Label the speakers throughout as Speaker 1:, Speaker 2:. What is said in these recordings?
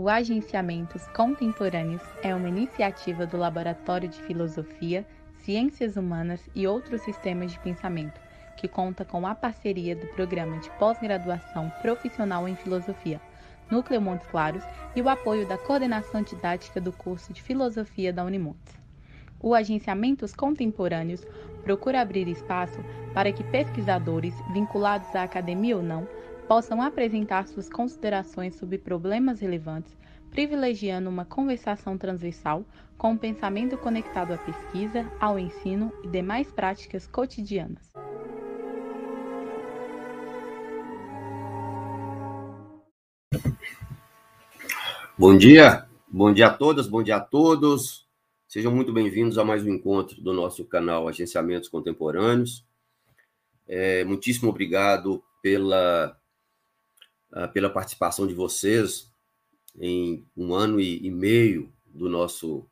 Speaker 1: O Agenciamentos Contemporâneos é uma iniciativa do Laboratório de Filosofia, Ciências Humanas e outros sistemas de pensamento, que conta com a parceria do Programa de Pós-Graduação Profissional em Filosofia, Núcleo Montes Claros e o apoio da coordenação didática do curso de Filosofia da Unimontes. O Agenciamentos Contemporâneos procura abrir espaço para que pesquisadores, vinculados à academia ou não, possam apresentar suas considerações sobre problemas relevantes, privilegiando uma conversação transversal com o um pensamento conectado à pesquisa, ao ensino e demais práticas cotidianas.
Speaker 2: Bom dia, bom dia a todas, bom dia a todos. Sejam muito bem-vindos a mais um encontro do nosso canal Agenciamentos Contemporâneos. É, muitíssimo obrigado pela ah, pela participação de vocês em um ano e, e meio do nosso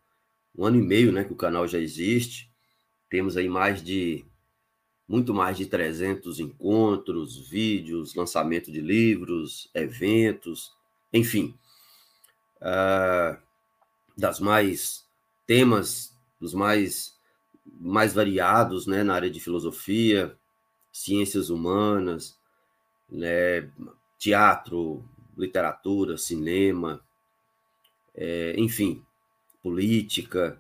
Speaker 2: um ano e meio, né, que o canal já existe. Temos aí mais de muito mais de 300 encontros, vídeos, lançamento de livros, eventos, enfim, uh, das mais temas dos mais mais variados, né, na área de filosofia, ciências humanas, né, teatro, literatura, cinema, é, enfim, política.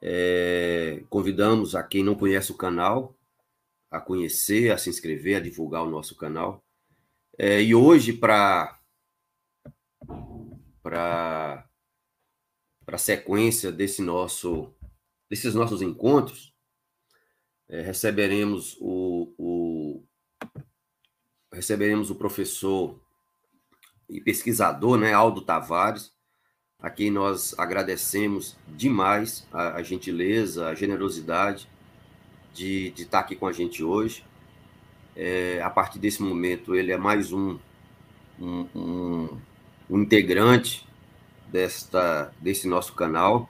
Speaker 2: É, convidamos a quem não conhece o canal a conhecer, a se inscrever, a divulgar o nosso canal. É, e hoje, para para a sequência desse nosso, desses nossos encontros, é, receberemos o, o receberemos o professor e pesquisador, né, Aldo Tavares, a quem nós agradecemos demais a, a gentileza, a generosidade de, de estar aqui com a gente hoje. É, a partir desse momento, ele é mais um, um, um, um integrante desta, desse nosso canal.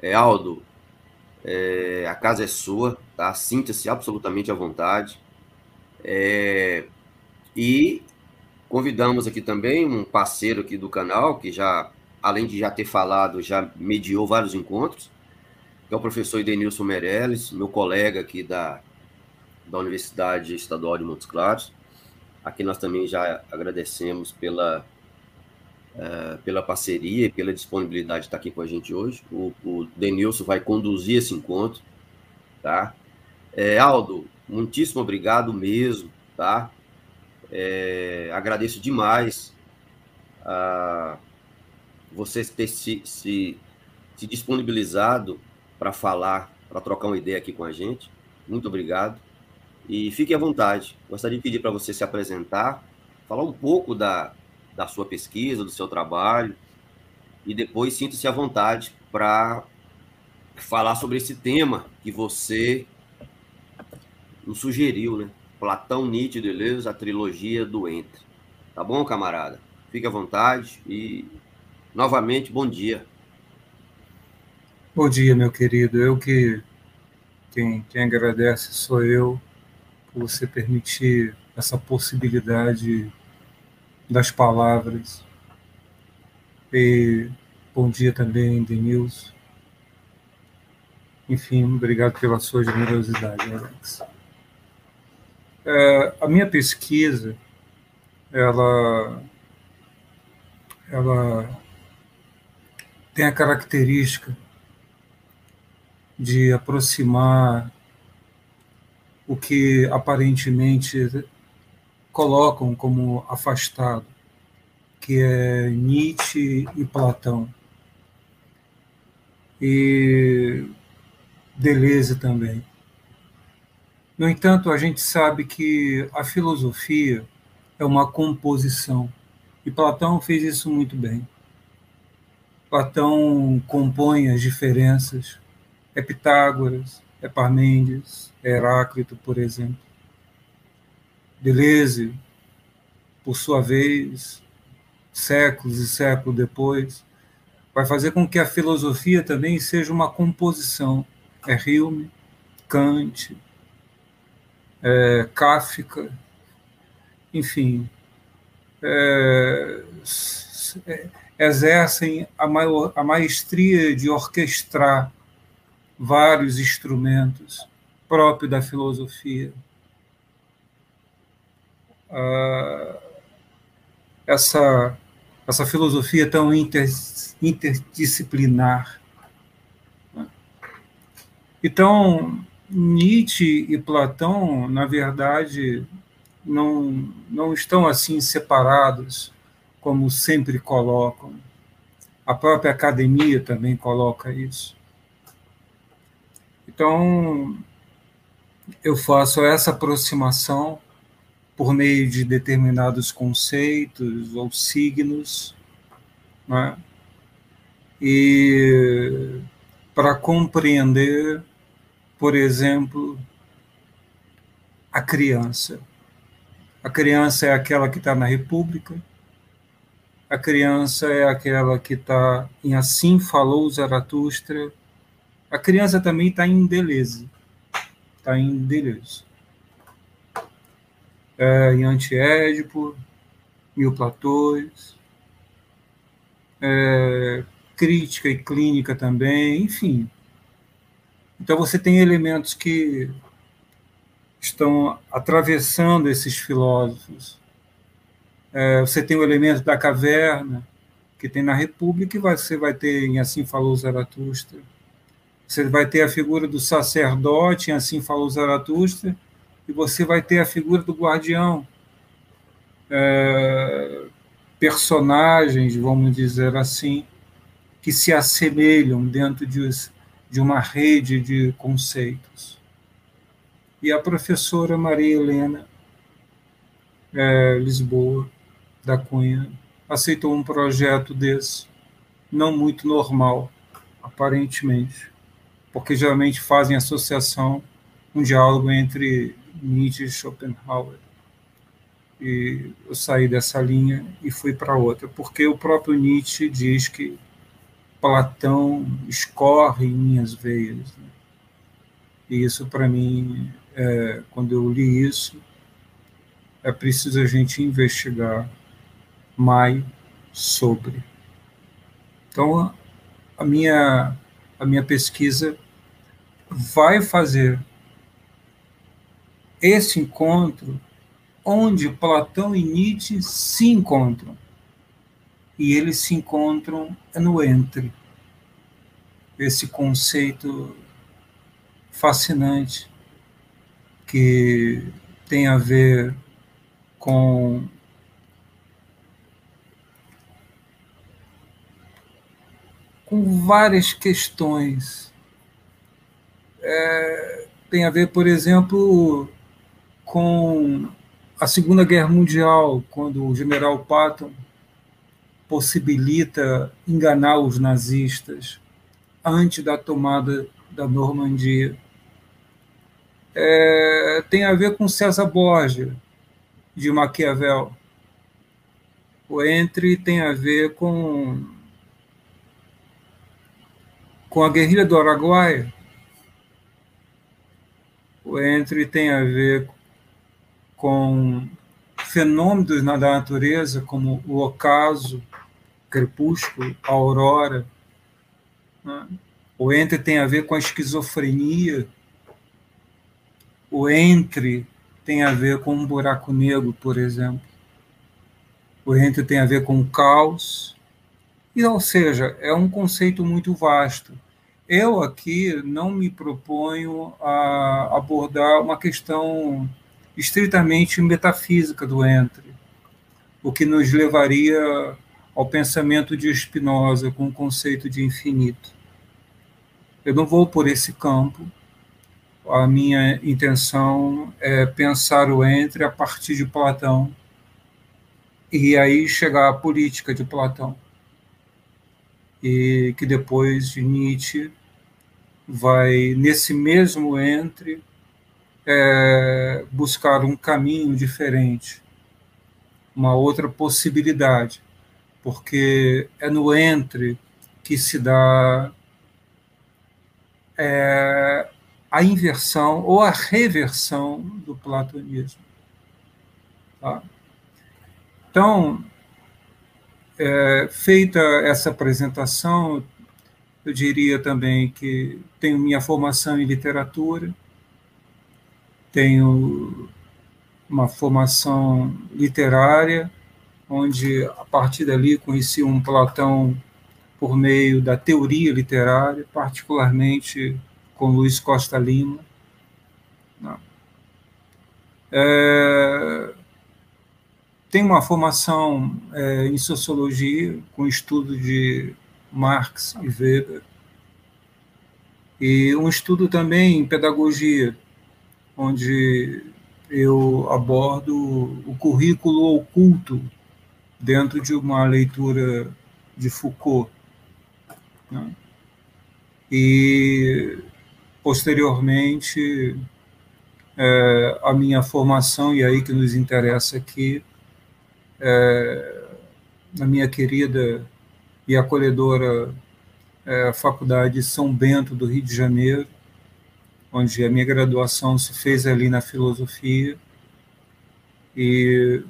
Speaker 2: É, Aldo, é, a casa é sua, tá? Sinta-se absolutamente à vontade. É, e convidamos aqui também um parceiro aqui do canal, que já, além de já ter falado, já mediou vários encontros, que é o professor Edenilson Meirelles, meu colega aqui da, da Universidade Estadual de Montes Claros. Aqui nós também já agradecemos pela, uh, pela parceria e pela disponibilidade de estar aqui com a gente hoje. O, o Denilson vai conduzir esse encontro, tá? É, Aldo, muitíssimo obrigado mesmo, tá? É, agradeço demais a você ter se, se, se disponibilizado para falar, para trocar uma ideia aqui com a gente. Muito obrigado. E fique à vontade. Gostaria de pedir para você se apresentar, falar um pouco da, da sua pesquisa, do seu trabalho, e depois sinta-se à vontade para falar sobre esse tema que você nos sugeriu, né? Platão, Nietzsche Deleuze, a trilogia do Entre. Tá bom, camarada? Fique à vontade e, novamente, bom dia.
Speaker 3: Bom dia, meu querido. Eu que quem, quem agradece sou eu por você permitir essa possibilidade das palavras. E bom dia também, Denilson. Enfim, obrigado pela sua generosidade, Alex. É, a minha pesquisa, ela, ela tem a característica de aproximar o que aparentemente colocam como afastado, que é Nietzsche e Platão. E Deleuze também. No entanto, a gente sabe que a filosofia é uma composição, e Platão fez isso muito bem. Platão compõe as diferenças, é Pitágoras, é Parmênides, é Heráclito, por exemplo. Deleuze, por sua vez, séculos e séculos depois, vai fazer com que a filosofia também seja uma composição. É Hume, Kant, é, Kafka, enfim, é, é, exercem a, maior, a maestria de orquestrar vários instrumentos próprio da filosofia. Ah, essa, essa filosofia tão inter, interdisciplinar. Então, Nietzsche e Platão, na verdade, não, não estão assim separados, como sempre colocam. A própria academia também coloca isso. Então, eu faço essa aproximação por meio de determinados conceitos ou signos, né? e para compreender, por exemplo, a criança. A criança é aquela que está na República, a criança é aquela que está em Assim Falou Zaratustra, a criança também está em Deleuze está em Deleuze. É, em Antiédipo, Mil Platões, é, crítica e clínica também, enfim. Então você tem elementos que estão atravessando esses filósofos. É, você tem o elemento da caverna, que tem na República, e você vai ter em Assim Falou Zaratustra. Você vai ter a figura do sacerdote, assim falou Zaratustra, e você vai ter a figura do guardião. É, personagens, vamos dizer assim, que se assemelham dentro de, de uma rede de conceitos. E a professora Maria Helena é, Lisboa, da Cunha, aceitou um projeto desse, não muito normal, aparentemente porque geralmente fazem associação, um diálogo entre Nietzsche e Schopenhauer. E eu saí dessa linha e fui para outra, porque o próprio Nietzsche diz que Platão escorre em minhas veias. Né? E isso, para mim, é, quando eu li isso, é preciso a gente investigar mais sobre. Então, a minha, a minha pesquisa vai fazer esse encontro onde Platão e Nietzsche se encontram. E eles se encontram no entre. Esse conceito fascinante que tem a ver com com várias questões é, tem a ver, por exemplo, com a Segunda Guerra Mundial, quando o general Patton possibilita enganar os nazistas antes da tomada da Normandia. É, tem a ver com César Borgia, de Maquiavel. O Entre tem a ver com, com a guerrilha do Araguaia, o entre tem a ver com fenômenos na natureza, como o ocaso, crepúsculo, a aurora. Né? O entre tem a ver com a esquizofrenia. O entre tem a ver com um buraco negro, por exemplo. O entre tem a ver com o caos. E, ou seja, é um conceito muito vasto. Eu aqui não me proponho a abordar uma questão estritamente metafísica do entre, o que nos levaria ao pensamento de Spinoza com o conceito de infinito. Eu não vou por esse campo. A minha intenção é pensar o entre a partir de Platão e aí chegar à política de Platão e que depois de Nietzsche vai, nesse mesmo entre, é, buscar um caminho diferente, uma outra possibilidade, porque é no entre que se dá é, a inversão ou a reversão do platonismo. Tá? Então, é, feita essa apresentação, eu diria também que tenho minha formação em literatura, tenho uma formação literária, onde a partir dali conheci um Platão por meio da teoria literária, particularmente com Luiz Costa Lima. É, tem uma formação é, em sociologia, com estudo de Marx e Weber, e um estudo também em pedagogia, onde eu abordo o currículo oculto dentro de uma leitura de Foucault. Né? E, posteriormente, é, a minha formação, e aí que nos interessa aqui, é, na minha querida e acolhedora é, Faculdade São Bento do Rio de Janeiro, onde a minha graduação se fez ali na filosofia e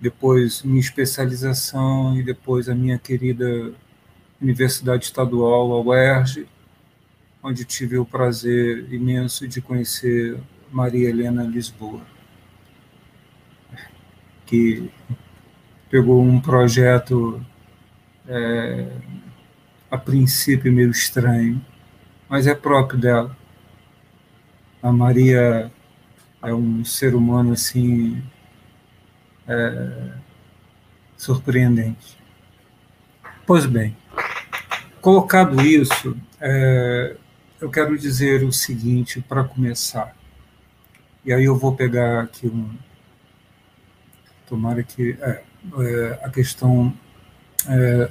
Speaker 3: depois minha especialização e depois a minha querida Universidade Estadual, a UERJ, onde tive o prazer imenso de conhecer Maria Helena Lisboa, que pegou um projeto é, a princípio meio estranho, mas é próprio dela. A Maria é um ser humano assim é, surpreendente. Pois bem, colocado isso, é, eu quero dizer o seguinte para começar. E aí eu vou pegar aqui um. Tomara que. É, é, a questão é,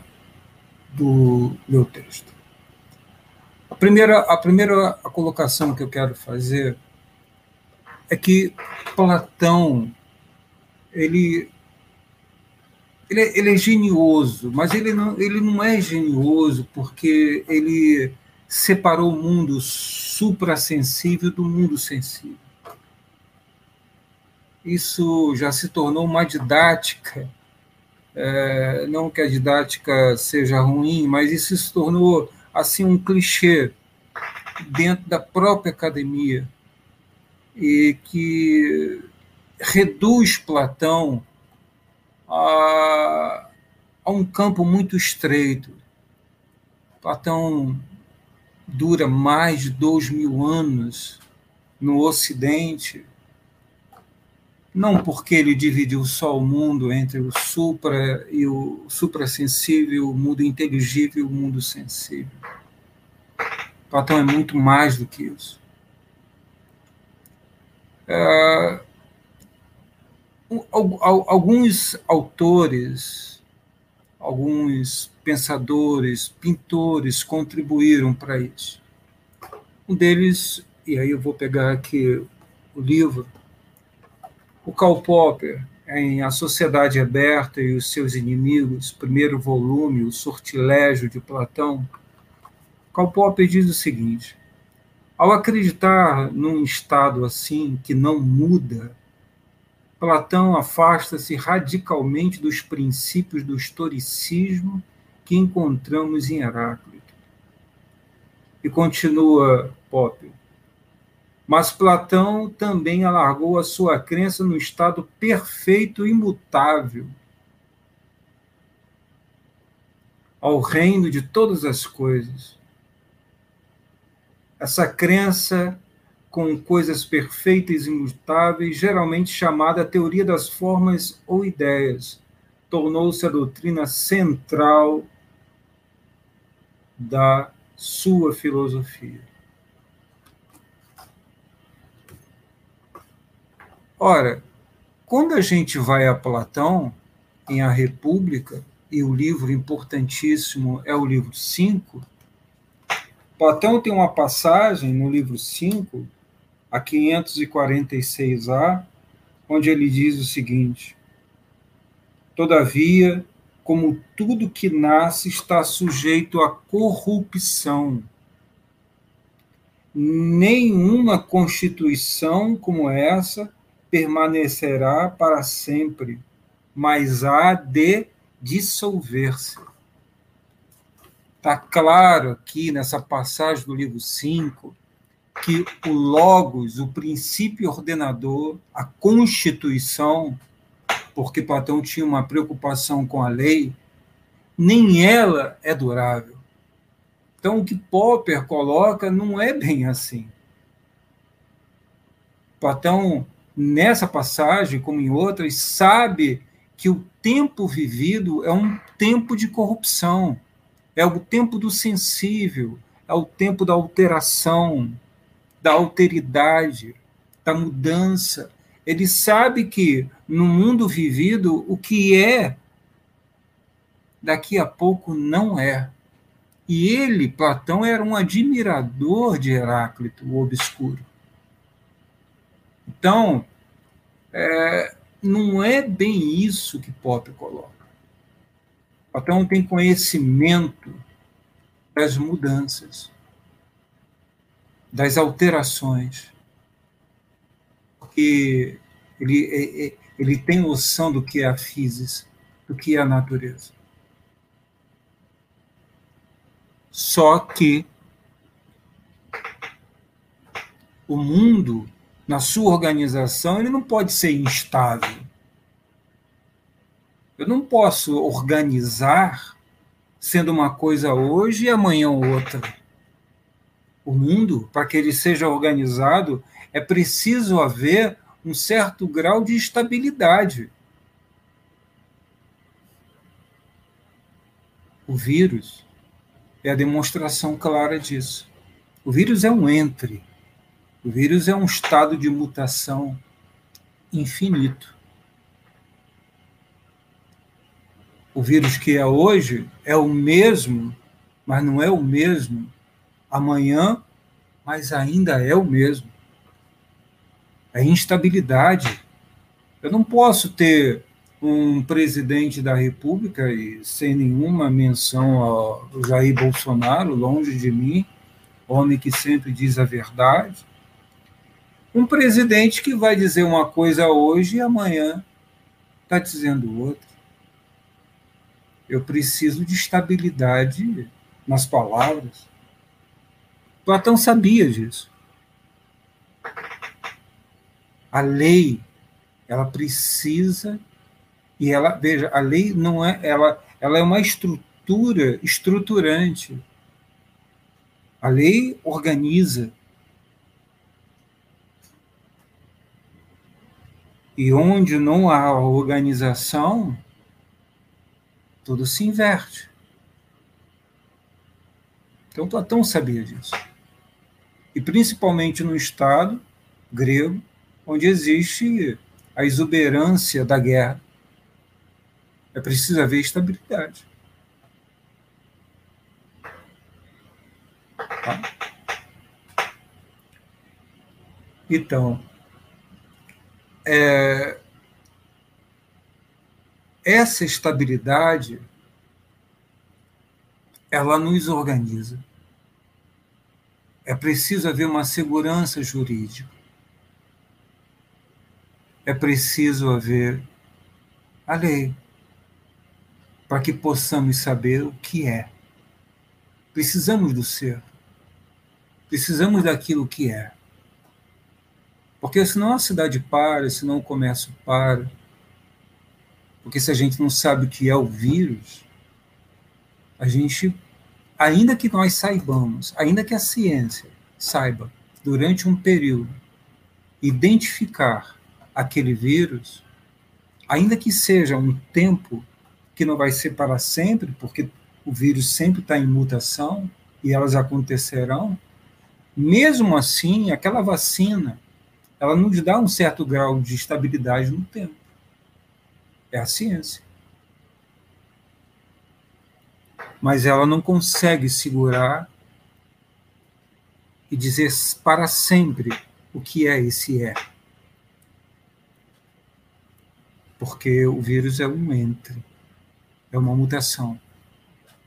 Speaker 3: do meu texto. A primeira, a primeira colocação que eu quero fazer é que Platão ele ele é, ele é genioso, mas ele não, ele não é genioso porque ele separou o mundo suprassensível do mundo sensível. Isso já se tornou uma didática, é, não que a didática seja ruim, mas isso se tornou assim um clichê dentro da própria academia e que reduz Platão a, a um campo muito estreito. Platão dura mais de dois mil anos no Ocidente, não porque ele dividiu só o mundo entre o supra e o suprassensível, o mundo inteligível e o mundo sensível. Platão é muito mais do que isso. É, alguns autores, alguns pensadores, pintores contribuíram para isso. Um deles, e aí eu vou pegar aqui o livro, o Karl Popper, em A Sociedade Aberta e os Seus Inimigos, primeiro volume, O Sortilégio de Platão, Karl Popper diz o seguinte: ao acreditar num estado assim que não muda, Platão afasta-se radicalmente dos princípios do historicismo que encontramos em Heráclito. E continua Popper. Mas Platão também alargou a sua crença no estado perfeito e imutável, ao reino de todas as coisas. Essa crença com coisas perfeitas e imutáveis, geralmente chamada teoria das formas ou ideias, tornou-se a doutrina central da sua filosofia. Ora, quando a gente vai a Platão, em A República, e o livro importantíssimo é o livro 5, Platão tem uma passagem no livro 5 a 546A, onde ele diz o seguinte: Todavia, como tudo que nasce está sujeito à corrupção, nenhuma constituição como essa permanecerá para sempre, mas há de dissolver-se. Está claro aqui nessa passagem do livro 5 que o Logos, o princípio ordenador, a constituição, porque Platão tinha uma preocupação com a lei, nem ela é durável. Então, o que Popper coloca não é bem assim. Platão, nessa passagem, como em outras, sabe que o tempo vivido é um tempo de corrupção, é o tempo do sensível, é o tempo da alteração, da alteridade, da mudança. Ele sabe que no mundo vivido, o que é, daqui a pouco não é. E ele, Platão, era um admirador de Heráclito, o obscuro. Então, é, não é bem isso que Popper coloca. Platão tem conhecimento das mudanças, das alterações, porque ele, é, é, ele tem noção do que é a física, do que é a natureza. Só que o mundo, na sua organização, ele não pode ser instável. Eu não posso organizar sendo uma coisa hoje e amanhã outra. O mundo, para que ele seja organizado, é preciso haver um certo grau de estabilidade. O vírus é a demonstração clara disso. O vírus é um entre. O vírus é um estado de mutação infinito. O vírus que é hoje é o mesmo, mas não é o mesmo amanhã, mas ainda é o mesmo. É instabilidade. Eu não posso ter um presidente da República, e sem nenhuma menção ao Jair Bolsonaro, longe de mim, homem que sempre diz a verdade, um presidente que vai dizer uma coisa hoje e amanhã está dizendo outra. Eu preciso de estabilidade nas palavras. Platão sabia disso. A lei, ela precisa e ela, veja, a lei não é, ela, ela é uma estrutura estruturante. A lei organiza. E onde não há organização, tudo se inverte. Então Platão sabia disso. E principalmente no Estado grego, onde existe a exuberância da guerra. É preciso haver estabilidade. Tá? Então, é, essa estabilidade ela nos organiza. É preciso haver uma segurança jurídica. É preciso haver a lei para que possamos saber o que é. Precisamos do ser. Precisamos daquilo que é. Porque senão a cidade para, senão o comércio para. Porque se a gente não sabe o que é o vírus, a gente, ainda que nós saibamos, ainda que a ciência saiba, durante um período, identificar aquele vírus, ainda que seja um tempo que não vai ser para sempre, porque o vírus sempre está em mutação e elas acontecerão, mesmo assim, aquela vacina, ela nos dá um certo grau de estabilidade no tempo. É a ciência. Mas ela não consegue segurar e dizer para sempre o que é esse é. Porque o vírus é um entre é uma mutação.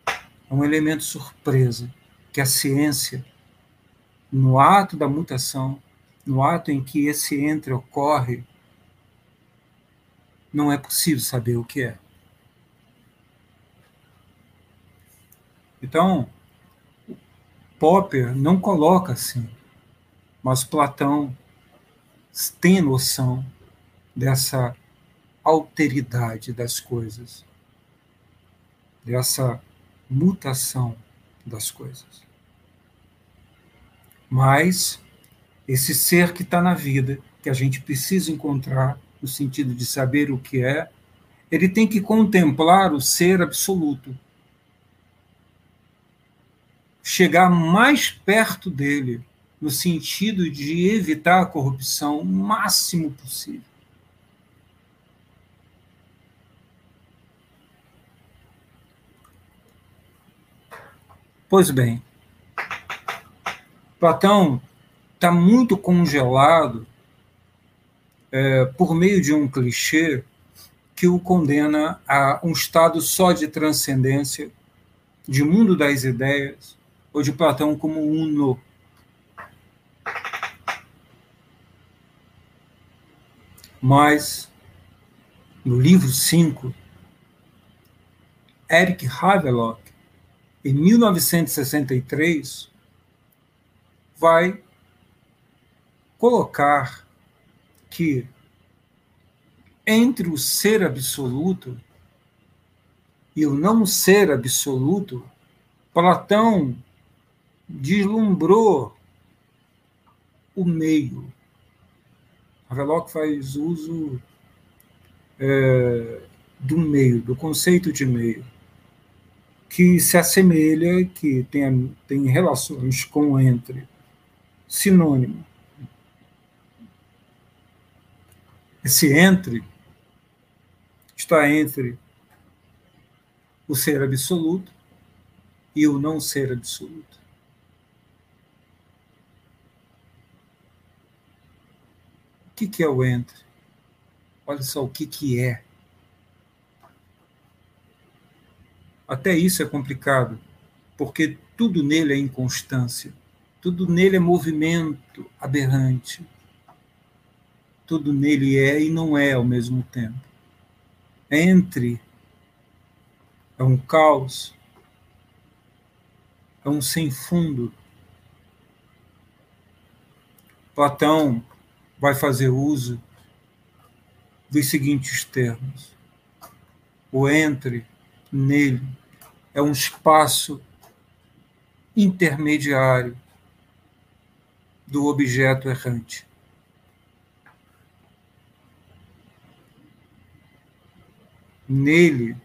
Speaker 3: É um elemento surpresa que a ciência, no ato da mutação, no ato em que esse entre ocorre, não é possível saber o que é. Então, Popper não coloca assim, mas Platão tem noção dessa alteridade das coisas, dessa mutação das coisas. Mas esse ser que está na vida, que a gente precisa encontrar, no sentido de saber o que é, ele tem que contemplar o ser absoluto. Chegar mais perto dele, no sentido de evitar a corrupção o máximo possível. Pois bem, Platão está muito congelado é, por meio de um clichê que o condena a um estado só de transcendência, de mundo das ideias, ou de Platão como uno. Mas, no livro 5, Eric Havelock em 1963, vai colocar que entre o ser absoluto e o não ser absoluto, Platão deslumbrou o meio. Havelock faz uso é, do meio, do conceito de meio que se assemelha, que tem, tem relações com entre, sinônimo. Esse entre está entre o ser absoluto e o não ser absoluto. Que, que é o entre? Olha só o que, que é. Até isso é complicado, porque tudo nele é inconstância, tudo nele é movimento aberrante, tudo nele é e não é ao mesmo tempo. Entre é um caos, é um sem fundo. Platão vai fazer uso dos seguintes termos: o entre nele é um espaço intermediário do objeto errante. Nele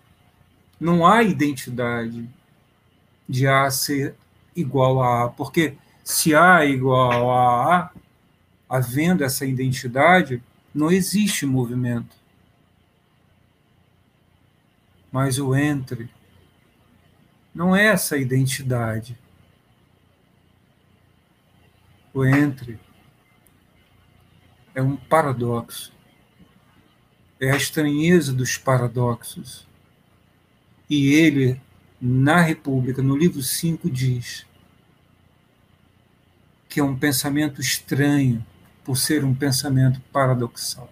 Speaker 3: não há identidade de A ser igual a A, porque se A é igual a A, havendo essa identidade, não existe movimento. Mas o entre não é essa identidade. O entre é um paradoxo. É a estranheza dos paradoxos. E ele, na República, no livro 5, diz que é um pensamento estranho por ser um pensamento paradoxal.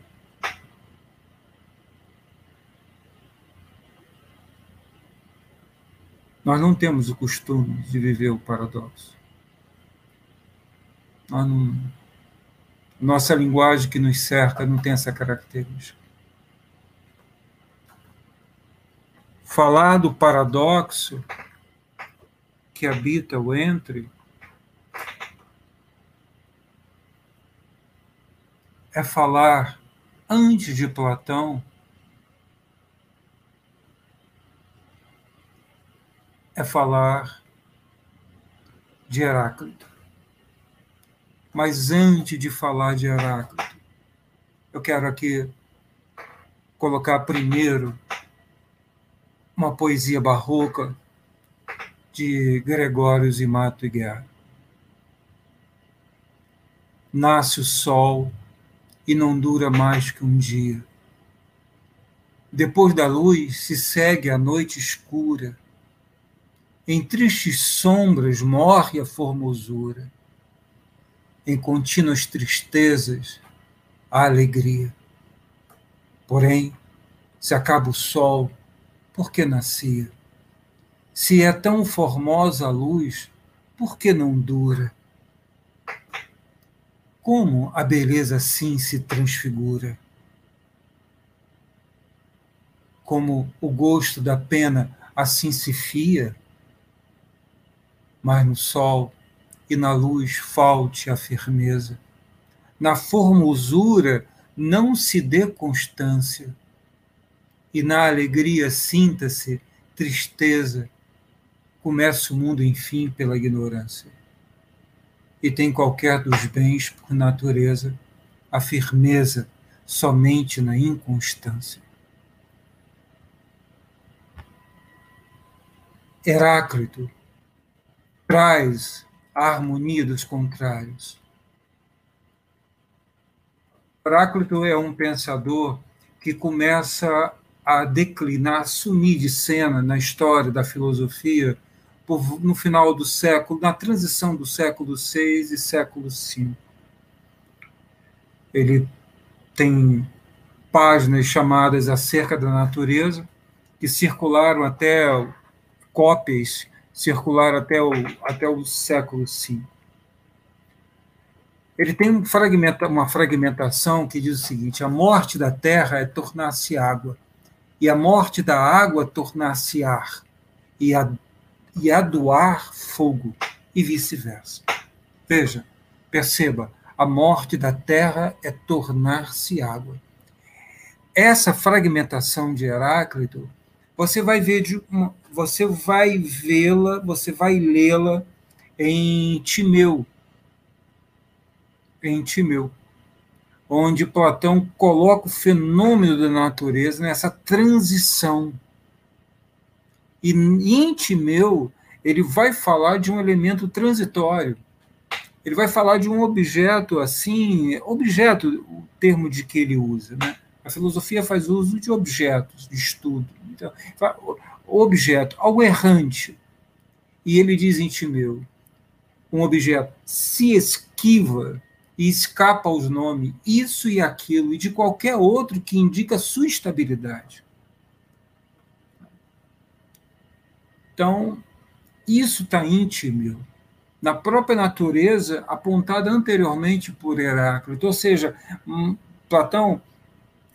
Speaker 3: Nós não temos o costume de viver o paradoxo. Não, nossa linguagem que nos cerca não tem essa característica. Falar do paradoxo que habita o entre é falar antes de Platão é falar de Heráclito. Mas antes de falar de Heráclito, eu quero aqui colocar primeiro uma poesia barroca de Gregório e Mato e Guerra. Nasce o sol e não dura mais que um dia. Depois da luz se segue a noite escura em tristes sombras morre a formosura. Em contínuas tristezas, a alegria. Porém, Se acaba o sol, por que nascia? Se é tão formosa a luz, por que não dura? Como a beleza assim se transfigura? Como o gosto da pena assim se fia? Mas no sol e na luz falte a firmeza. Na formosura não se dê constância e na alegria sinta-se tristeza. Começa o mundo, enfim, pela ignorância. E tem qualquer dos bens, por natureza, a firmeza somente na inconstância. Heráclito traz a harmonia dos contrários. Heráclito é um pensador que começa a declinar, sumir de cena na história da filosofia no final do século, na transição do século VI e século V. Ele tem páginas chamadas Acerca da Natureza, que circularam até cópias, circularam até o, até o século V. Ele tem um fragmenta, uma fragmentação que diz o seguinte: a morte da terra é tornar-se água, e a morte da água tornar-se ar, e a, e a do ar fogo, e vice-versa. Veja, perceba, a morte da terra é tornar-se água. Essa fragmentação de Heráclito, você vai ver de uma, você vai vê-la, você vai lê-la em Timeu. Em Timeu onde Platão coloca o fenômeno da natureza nessa transição. E em Timeu, ele vai falar de um elemento transitório. Ele vai falar de um objeto assim, objeto, o termo de que ele usa, né? A filosofia faz uso de objetos de estudo. Então, objeto, algo errante. E ele diz em Timeu, um objeto se esquiva e escapa aos nomes isso e aquilo e de qualquer outro que indica sua estabilidade. Então, isso está íntimo na própria natureza apontada anteriormente por Heráclito. Ou seja, hum, Platão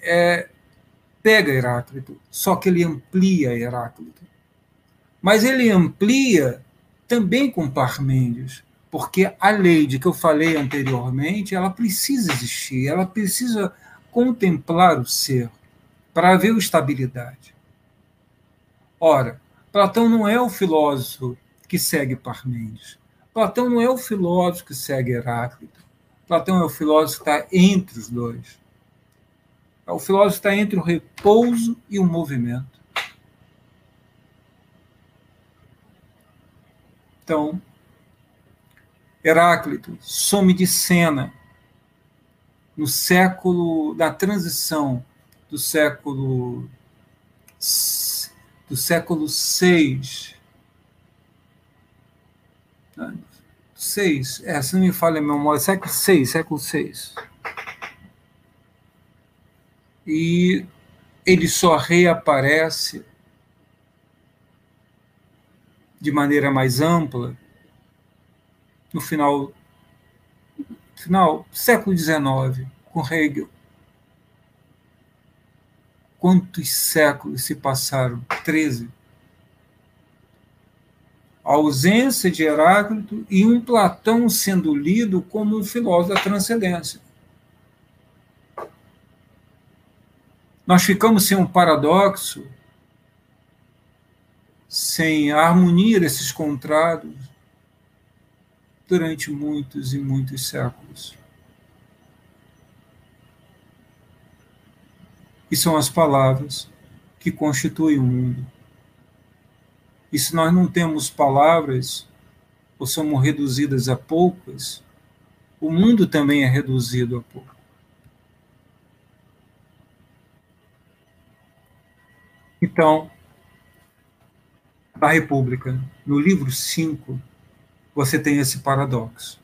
Speaker 3: é, pega Heráclito, só que ele amplia Heráclito. Mas ele amplia também com Parmênides porque a lei de que eu falei anteriormente, ela precisa existir, ela precisa contemplar o ser para haver estabilidade. Ora, Platão não é o filósofo que segue Parmênides. Platão não é o filósofo que segue Heráclito. Platão é o filósofo que está entre os dois. O filósofo está entre o repouso e o movimento. Então, Heráclito some de cena no século da transição do século do século VI. Seis, é, se não me falha a memória, século VI, século VI. E ele só reaparece de maneira mais ampla no final, final século XIX, com Hegel. Quantos séculos se passaram? Treze. A ausência de Heráclito e um Platão sendo lido como um filósofo da transcendência. Nós ficamos sem um paradoxo, sem harmonia desses contrados, durante muitos e muitos séculos. E são as palavras que constituem o mundo. E se nós não temos palavras, ou somos reduzidas a poucas, o mundo também é reduzido a pouco. Então, a República, no livro 5, você tem esse paradoxo.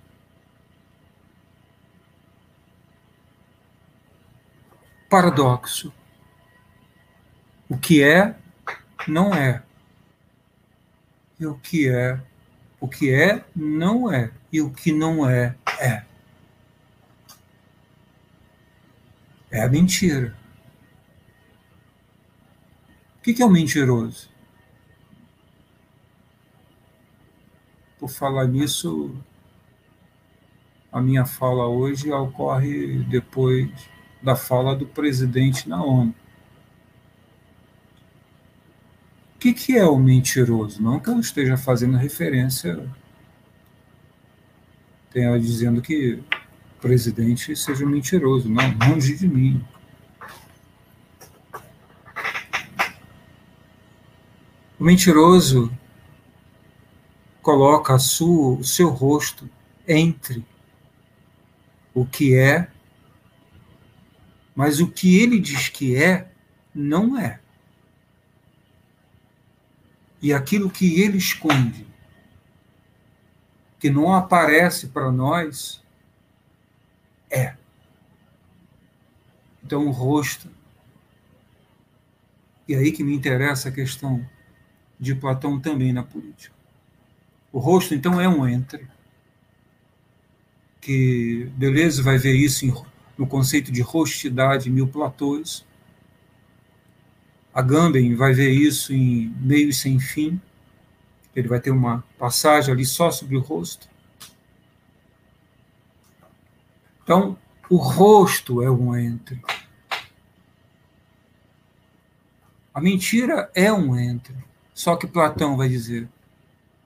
Speaker 3: Paradoxo. O que é, não é. E o que é, o que é, não é. E o que não é, é. É a mentira. O que é o mentiroso? Por falar nisso, a minha fala hoje ocorre depois da fala do presidente na ONU. O que, que é o mentiroso? Não que eu esteja fazendo referência, tenha dizendo que o presidente seja mentiroso, não, longe de mim. O mentiroso coloca sua, o seu rosto entre o que é, mas o que ele diz que é, não é e aquilo que ele esconde, que não aparece para nós, é. Então, o rosto. E aí que me interessa a questão de Platão também na política. O rosto, então, é um entre. Que Deleuze vai ver isso no conceito de rostidade mil platôs, Agamben vai ver isso em Meio Sem Fim. Ele vai ter uma passagem ali só sobre o rosto. Então, o rosto é um entre. A mentira é um entre. Só que Platão vai dizer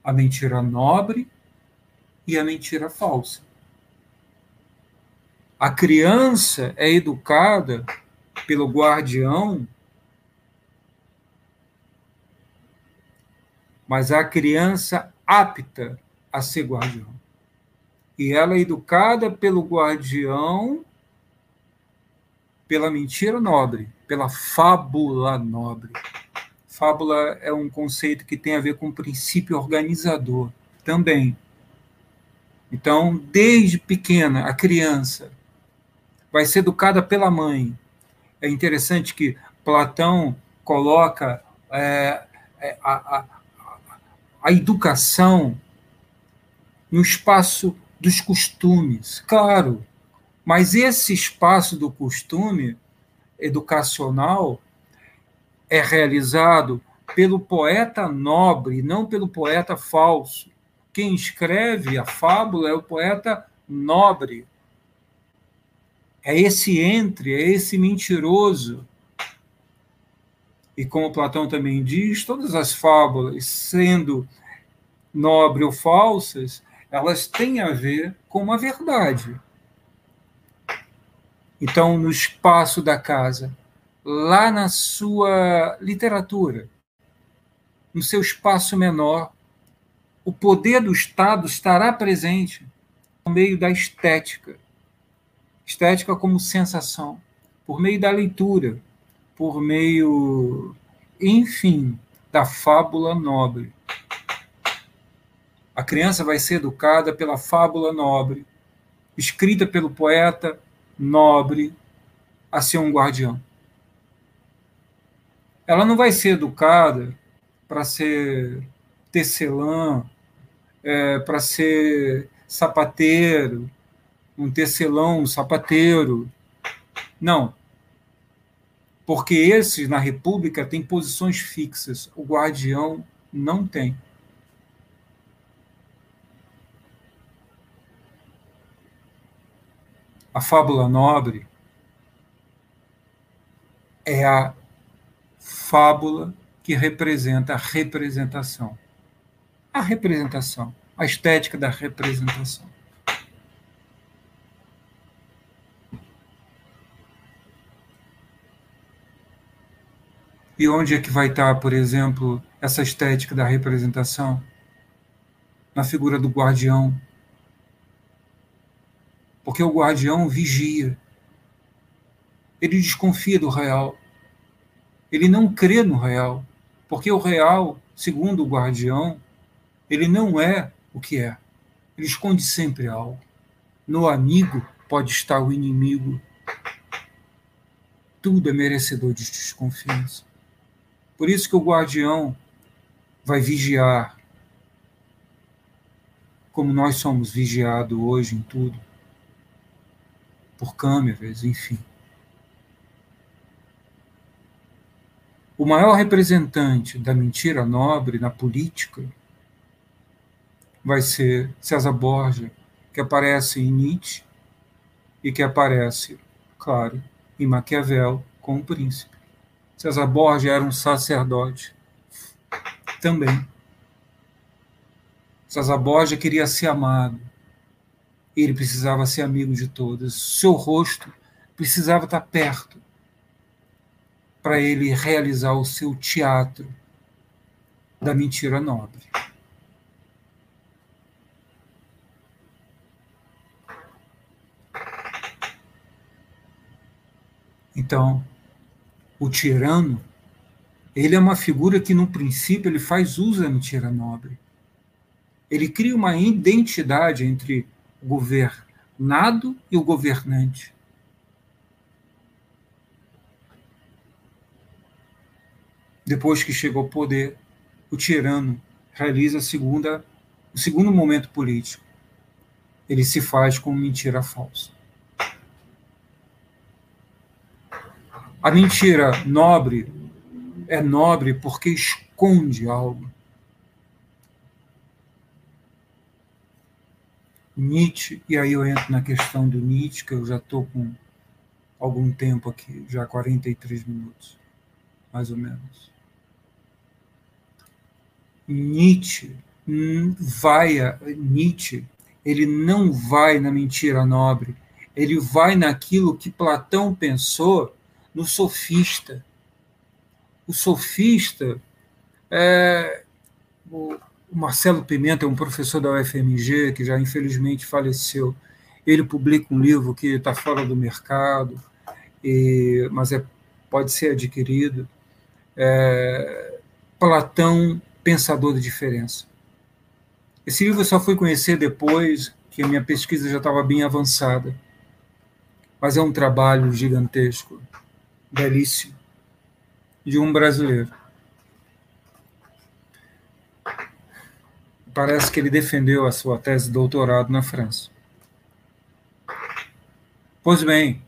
Speaker 3: a mentira nobre e a mentira falsa. A criança é educada pelo guardião mas a criança apta a ser guardião. E ela é educada pelo guardião pela mentira nobre, pela fábula nobre. Fábula é um conceito que tem a ver com o princípio organizador também. Então, desde pequena, a criança vai ser educada pela mãe. É interessante que Platão coloca é, é a, a, a educação no espaço dos costumes, claro, mas esse espaço do costume educacional é realizado pelo poeta nobre, não pelo poeta falso. Quem escreve a fábula é o poeta nobre. É esse entre, é esse mentiroso e como Platão também diz, todas as fábulas, sendo nobre ou falsas, elas têm a ver com uma verdade. Então, no espaço da casa, lá na sua literatura, no seu espaço menor, o poder do Estado estará presente por meio da estética. Estética como sensação, por meio da leitura, por meio, enfim, da fábula nobre. A criança vai ser educada pela fábula nobre, escrita pelo poeta nobre, a ser um guardião. Ela não vai ser educada para ser tecelã, é, para ser sapateiro, um tecelão, um sapateiro. Não porque esses na República têm posições fixas, o guardião não tem. A fábula nobre é a fábula que representa a representação. A representação, a estética da representação. E onde é que vai estar, por exemplo, essa estética da representação? Na figura do guardião. Porque o guardião vigia. Ele desconfia do real. Ele não crê no real. Porque o real, segundo o guardião, ele não é o que é. Ele esconde sempre algo. No amigo pode estar o inimigo. Tudo é merecedor de desconfiança. Por isso que o guardião vai vigiar, como nós somos vigiados hoje em tudo, por câmeras, enfim. O maior representante da mentira nobre na política vai ser César Borgia, que aparece em Nietzsche e que aparece, claro, em Maquiavel com o príncipe. César Borgia era um sacerdote também. César Borgia queria ser amado. Ele precisava ser amigo de todos. Seu rosto precisava estar perto para ele realizar o seu teatro da mentira nobre. Então, o tirano, ele é uma figura que, no princípio, ele faz uso da mentira nobre. Ele cria uma identidade entre o governado e o governante. Depois que chega ao poder, o tirano realiza a segunda, o segundo momento político. Ele se faz com mentira falsa. A mentira nobre é nobre porque esconde algo. Nietzsche, e aí eu entro na questão do Nietzsche, que eu já estou com algum tempo aqui, já 43 minutos, mais ou menos. Nietzsche vai a, Nietzsche, ele não vai na mentira nobre, ele vai naquilo que Platão pensou no sofista. O sofista, é, o Marcelo Pimenta é um professor da UFMG que já infelizmente faleceu. Ele publica um livro que está fora do mercado, e, mas é, pode ser adquirido. É, Platão, Pensador da Diferença. Esse livro eu só fui conhecer depois que a minha pesquisa já estava bem avançada. Mas é um trabalho gigantesco belíssimo de um brasileiro. Parece que ele defendeu a sua tese de doutorado na França. Pois bem,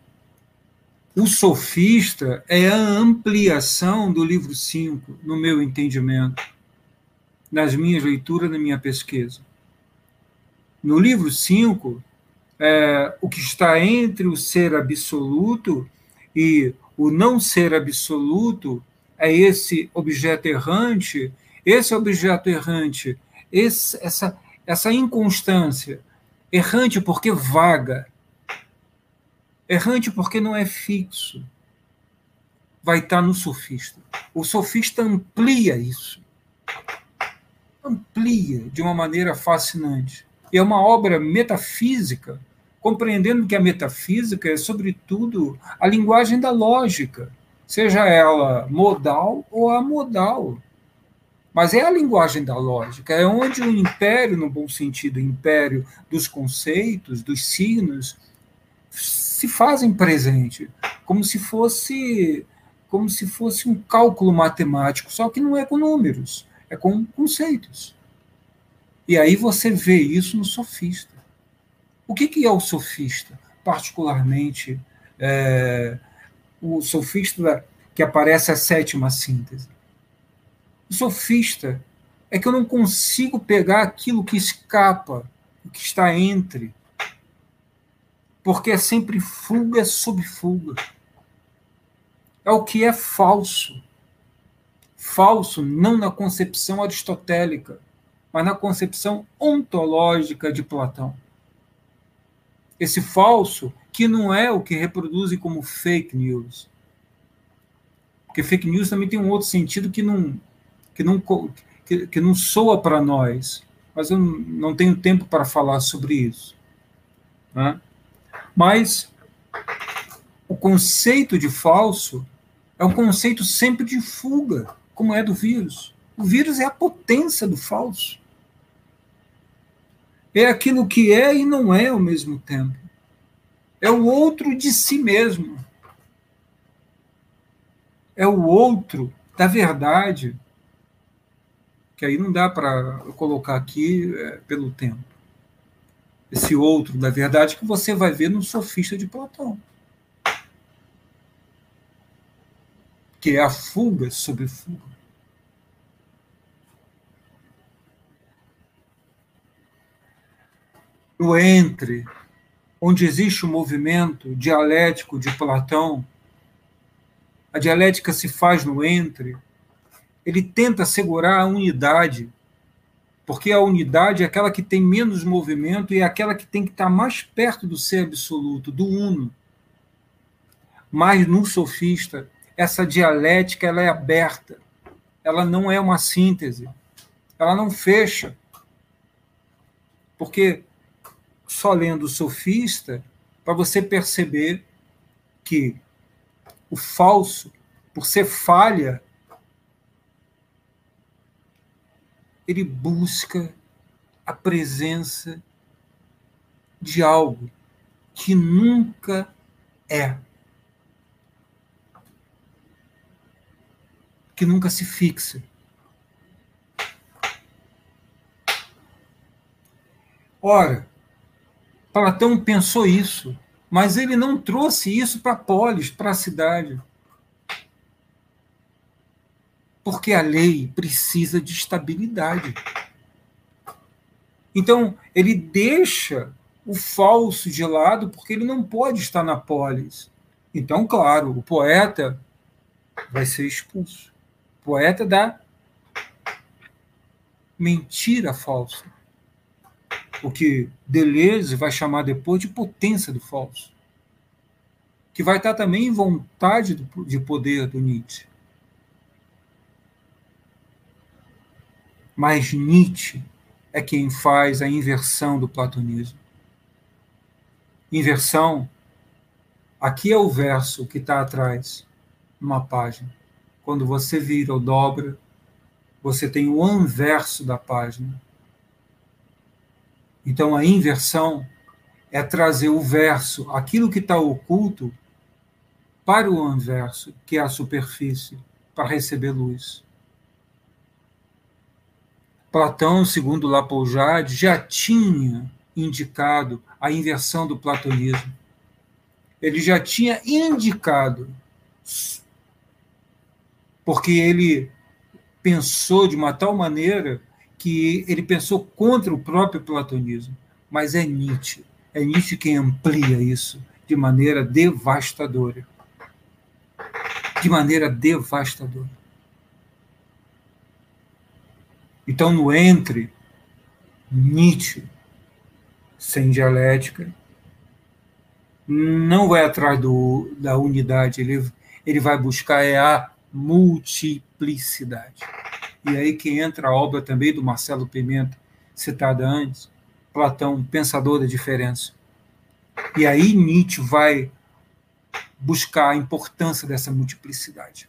Speaker 3: o sofista é a ampliação do livro 5, no meu entendimento, nas minhas leituras, na minha pesquisa. No livro 5, é, o que está entre o ser absoluto e o não ser absoluto é esse objeto errante, esse objeto errante, esse, essa, essa inconstância, errante porque vaga, errante porque não é fixo, vai estar no sofista. O sofista amplia isso, amplia de uma maneira fascinante. E é uma obra metafísica compreendendo que a metafísica é, sobretudo, a linguagem da lógica, seja ela modal ou amodal. Mas é a linguagem da lógica, é onde o império, no bom sentido, o império dos conceitos, dos signos, se fazem presente, como se fosse como se fosse um cálculo matemático, só que não é com números, é com conceitos. E aí você vê isso no sofista. O que, que é o sofista? Particularmente, é, o sofista que aparece a sétima síntese. O sofista é que eu não consigo pegar aquilo que escapa, o que está entre, porque é sempre fuga sob fuga. É o que é falso. Falso não na concepção aristotélica, mas na concepção ontológica de Platão esse falso, que não é o que reproduzem como fake news. Porque fake news também tem um outro sentido que não, que não, que, que não soa para nós. Mas eu não tenho tempo para falar sobre isso. Né? Mas o conceito de falso é um conceito sempre de fuga, como é do vírus. O vírus é a potência do falso é aquilo que é e não é ao mesmo tempo. É o outro de si mesmo. É o outro da verdade, que aí não dá para colocar aqui é, pelo tempo. Esse outro da verdade que você vai ver no sofista de Platão. Que é a fuga sobre fuga. No entre, onde existe o movimento dialético de Platão, a dialética se faz no entre, ele tenta segurar a unidade, porque a unidade é aquela que tem menos movimento e é aquela que tem que estar mais perto do ser absoluto, do uno. Mas no sofista, essa dialética ela é aberta, ela não é uma síntese, ela não fecha. Porque só lendo o sofista para você perceber que o falso, por ser falha, ele busca a presença de algo que nunca é. Que nunca se fixa. Ora, Platão pensou isso, mas ele não trouxe isso para polis, para a cidade. Porque a lei precisa de estabilidade. Então, ele deixa o falso de lado porque ele não pode estar na polis. Então, claro, o poeta vai ser expulso. O poeta dá mentira falsa o que Deleuze vai chamar depois de potência do falso, que vai estar também em vontade de poder do Nietzsche. Mas Nietzsche é quem faz a inversão do platonismo. Inversão, aqui é o verso que está atrás, numa página. Quando você vira ou dobra, você tem o anverso da página então, a inversão é trazer o verso, aquilo que está oculto, para o anverso, que é a superfície, para receber luz. Platão, segundo Lapoujade, já tinha indicado a inversão do platonismo. Ele já tinha indicado, porque ele pensou de uma tal maneira que ele pensou contra o próprio platonismo, mas é Nietzsche. É Nietzsche quem amplia isso de maneira devastadora. De maneira devastadora. Então, no entre, Nietzsche, sem dialética, não vai atrás do, da unidade, ele, ele vai buscar é a multiplicidade. E aí que entra a obra também do Marcelo Pimenta, citada antes, Platão, pensador da diferença. E aí Nietzsche vai buscar a importância dessa multiplicidade.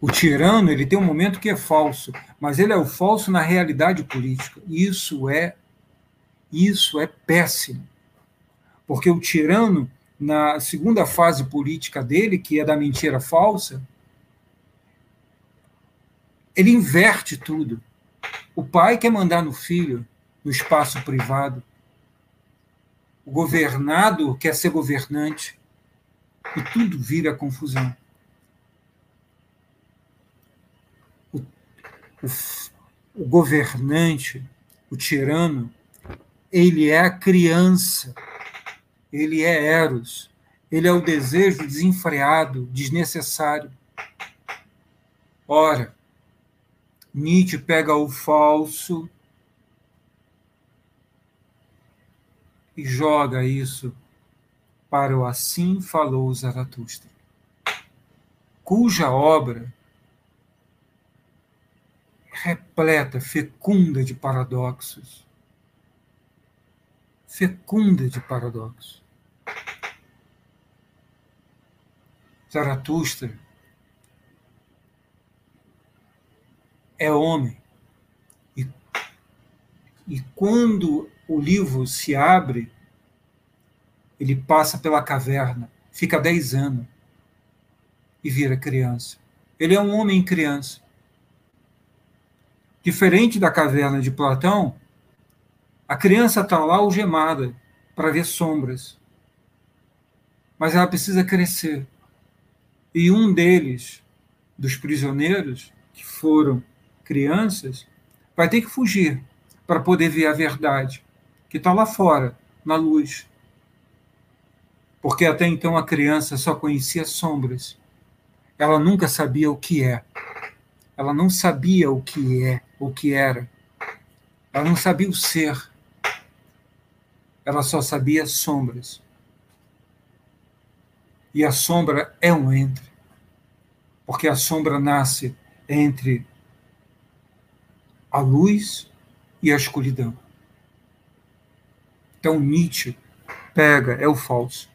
Speaker 3: O tirano ele tem um momento que é falso, mas ele é o falso na realidade política. Isso é isso é péssimo, porque o tirano na segunda fase política dele, que é da mentira falsa, ele inverte tudo. O pai quer mandar no filho, no espaço privado. O governado quer ser governante. E tudo vira confusão. O, o, o governante, o tirano, ele é a criança, ele é Eros, ele é o desejo desenfreado, desnecessário. Ora, Nietzsche pega o falso e joga isso para o Assim Falou Zaratustra, cuja obra repleta, fecunda de paradoxos. Fecunda de paradoxos. Zaratustra é homem. E, e quando o livro se abre, ele passa pela caverna, fica dez anos. e vira criança. Ele é um homem criança. Diferente da caverna de Platão, a criança está lá algemada para ver sombras. Mas ela precisa crescer. E um deles, dos prisioneiros, que foram crianças, vai ter que fugir para poder ver a verdade, que está lá fora, na luz. Porque até então a criança só conhecia sombras. Ela nunca sabia o que é. Ela não sabia o que é, o que era. Ela não sabia o ser. Ela só sabia sombras. E a sombra é um entre. Porque a sombra nasce entre a luz e a escuridão. Então Nietzsche pega, é o falso.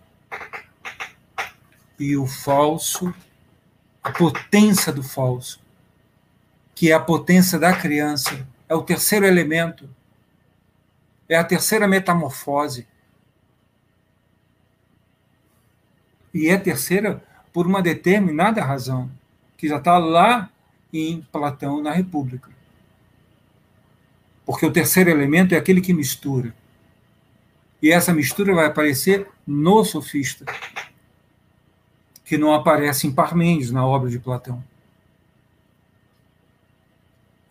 Speaker 3: E o falso, a potência do falso, que é a potência da criança, é o terceiro elemento, é a terceira metamorfose. E é terceira por uma determinada razão, que já está lá em Platão na República. Porque o terceiro elemento é aquele que mistura. E essa mistura vai aparecer no sofista, que não aparece em Parmênides, na obra de Platão.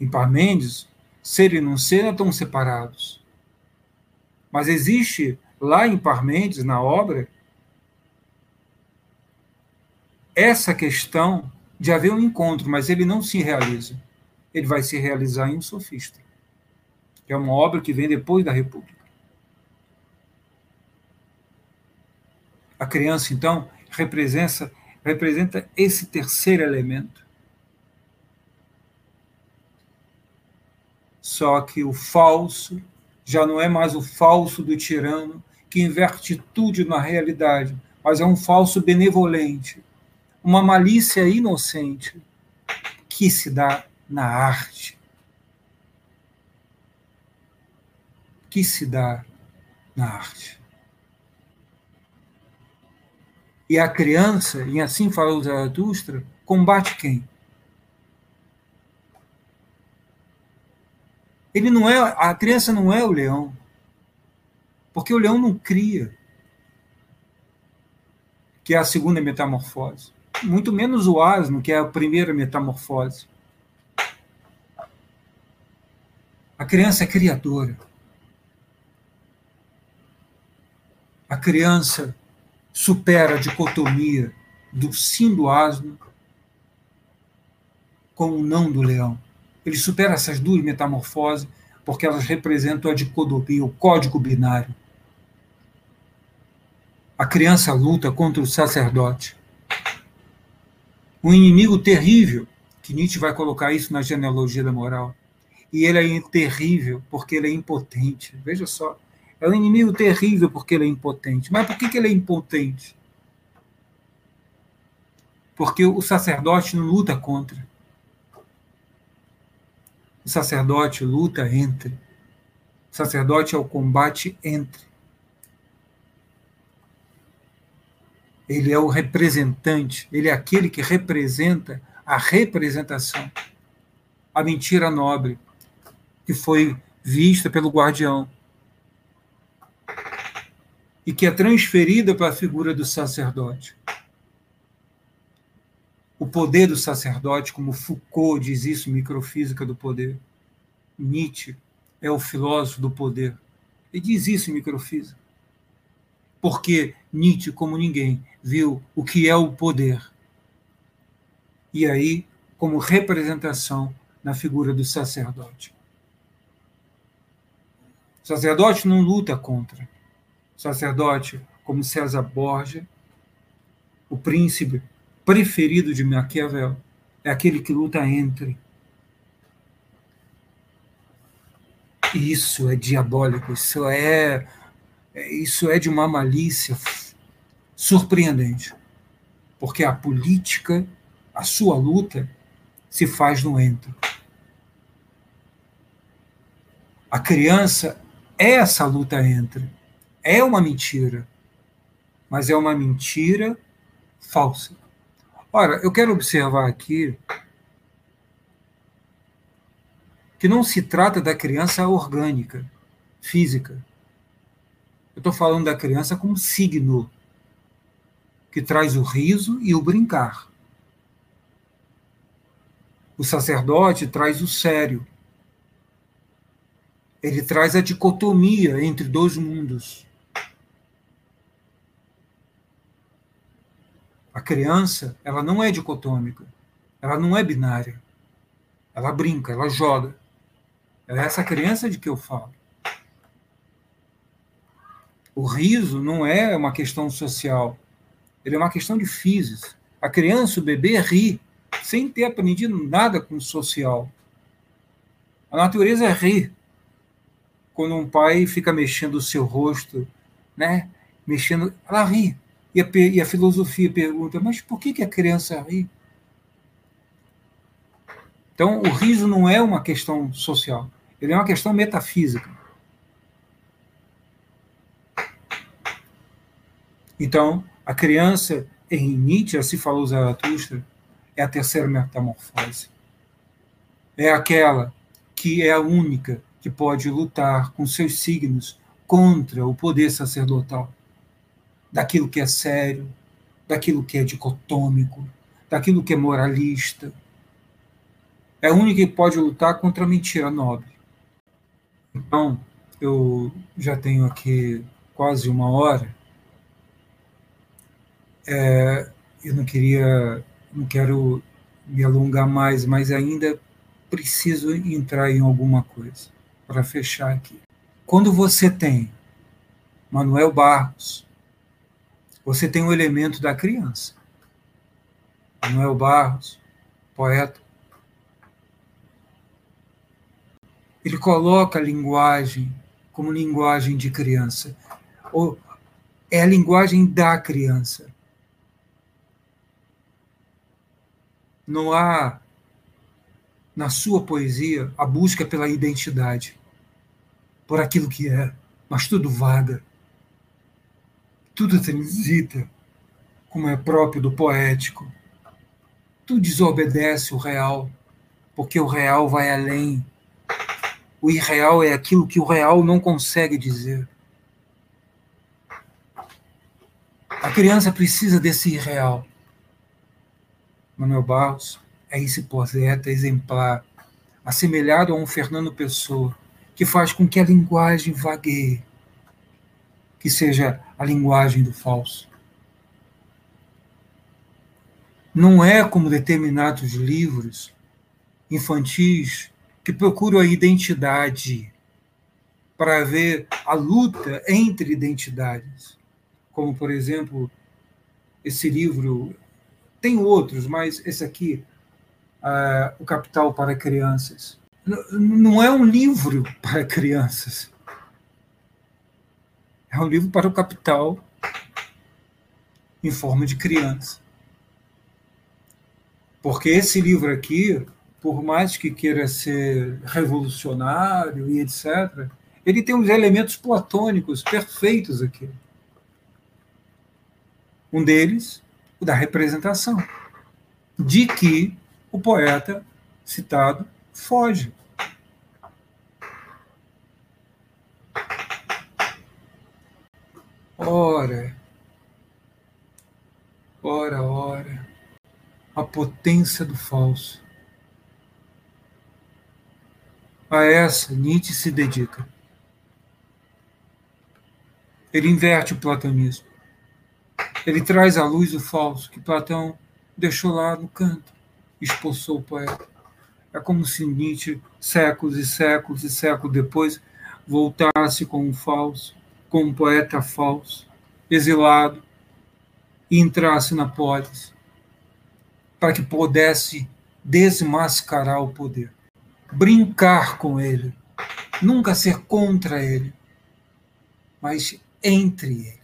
Speaker 3: Em Parmênides, ser e não ser estão separados. Mas existe lá em Parmênides, na obra, essa questão de haver um encontro, mas ele não se realiza. Ele vai se realizar em um sofista é uma obra que vem depois da República. A criança, então, representa, representa esse terceiro elemento. Só que o falso já não é mais o falso do tirano que inverte tudo na realidade, mas é um falso benevolente, uma malícia inocente que se dá na arte. Que se dá na arte. E a criança, e assim falou Zaratustra, combate quem? Ele não é, a criança não é o leão. Porque o leão não cria. Que é a segunda metamorfose. Muito menos o asno, que é a primeira metamorfose. A criança é criadora. A criança supera a dicotomia do sim do asno com o não do leão. Ele supera essas duas metamorfoses porque elas representam a dicotomia, o código binário. A criança luta contra o sacerdote. Um inimigo terrível, que Nietzsche vai colocar isso na genealogia da moral. E ele é terrível porque ele é impotente. Veja só. É um inimigo terrível porque ele é impotente. Mas por que, que ele é impotente? Porque o sacerdote não luta contra. O sacerdote luta entre. O sacerdote é o combate entre. Ele é o representante, ele é aquele que representa a representação, a mentira nobre, que foi vista pelo guardião e que é transferida para a figura do sacerdote. O poder do sacerdote, como Foucault diz isso, microfísica do poder. Nietzsche é o filósofo do poder. Ele diz isso em microfísica. Porque Nietzsche, como ninguém, viu o que é o poder. E aí, como representação na figura do sacerdote. O sacerdote não luta contra sacerdote como César Borgia, o príncipe preferido de Maquiavel, é aquele que luta entre. Isso é diabólico, isso é isso é de uma malícia surpreendente. Porque a política, a sua luta se faz no entre. A criança é essa luta entre é uma mentira, mas é uma mentira falsa. Ora, eu quero observar aqui que não se trata da criança orgânica, física. Eu estou falando da criança como signo, que traz o riso e o brincar. O sacerdote traz o sério. Ele traz a dicotomia entre dois mundos. Criança, ela não é dicotômica, ela não é binária. Ela brinca, ela joga. É essa criança de que eu falo. O riso não é uma questão social, ele é uma questão de física. A criança, o bebê, ri sem ter aprendido nada com o social. A natureza ri quando um pai fica mexendo o seu rosto, né? Mexendo, ela ri. E a, e a filosofia pergunta: mas por que, que a criança ri? Então, o riso não é uma questão social, ele é uma questão metafísica. Então, a criança, em Nietzsche, se falou Zaratustra, é a terceira metamorfose. É aquela que é a única que pode lutar com seus signos contra o poder sacerdotal daquilo que é sério, daquilo que é dicotômico, daquilo que é moralista. É a única que pode lutar contra a mentira nobre. Então, eu já tenho aqui quase uma hora. É, eu não queria, não quero me alongar mais, mas ainda preciso entrar em alguma coisa para fechar aqui. Quando você tem Manuel Barros, você tem o elemento da criança. Manuel Barros, poeta. Ele coloca a linguagem como linguagem de criança. Ou é a linguagem da criança. Não há na sua poesia a busca pela identidade, por aquilo que é, mas tudo vaga tudo transita, como é próprio do poético. Tudo desobedece o real, porque o real vai além. O irreal é aquilo que o real não consegue dizer. A criança precisa desse irreal. Manuel Barros é esse poeta exemplar, assemelhado a um Fernando Pessoa, que faz com que a linguagem vagueie que seja a linguagem do falso. Não é como determinados livros infantis que procuram a identidade para ver a luta entre identidades. Como, por exemplo, esse livro, tem outros, mas esse aqui, uh, O Capital para Crianças. Não é um livro para crianças. É um livro para o capital em forma de criança. Porque esse livro aqui, por mais que queira ser revolucionário e etc., ele tem os elementos platônicos perfeitos aqui. Um deles, o da representação, de que o poeta citado foge. Ora, ora, ora, a potência do falso. A essa Nietzsche se dedica. Ele inverte o platonismo. Ele traz à luz o falso que Platão deixou lá no canto, expulsou o poeta. É como se Nietzsche, séculos e séculos e séculos depois, voltasse com o falso como poeta falso, exilado, e entrasse na polis, para que pudesse desmascarar o poder, brincar com ele, nunca ser contra ele, mas entre ele.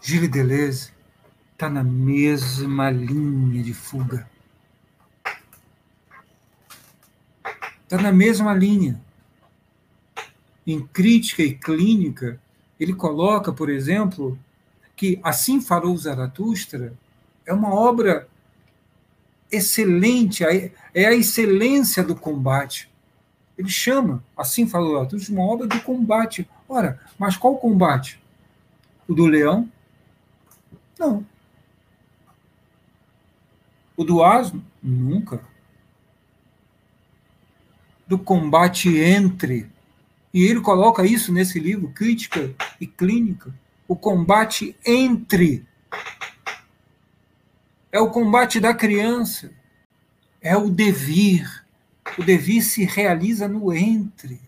Speaker 3: Gilles Deleuze está na mesma linha de fuga. Está na mesma linha. Em crítica e clínica, ele coloca, por exemplo, que Assim Falou Zaratustra é uma obra excelente, é a excelência do combate. Ele chama, assim falou Zaratustra, uma obra de combate. Ora, mas qual combate? O do leão? Não. O do asno? Nunca. Do combate entre. E ele coloca isso nesse livro, Crítica e Clínica. O combate entre. É o combate da criança. É o devir. O devir se realiza no entre.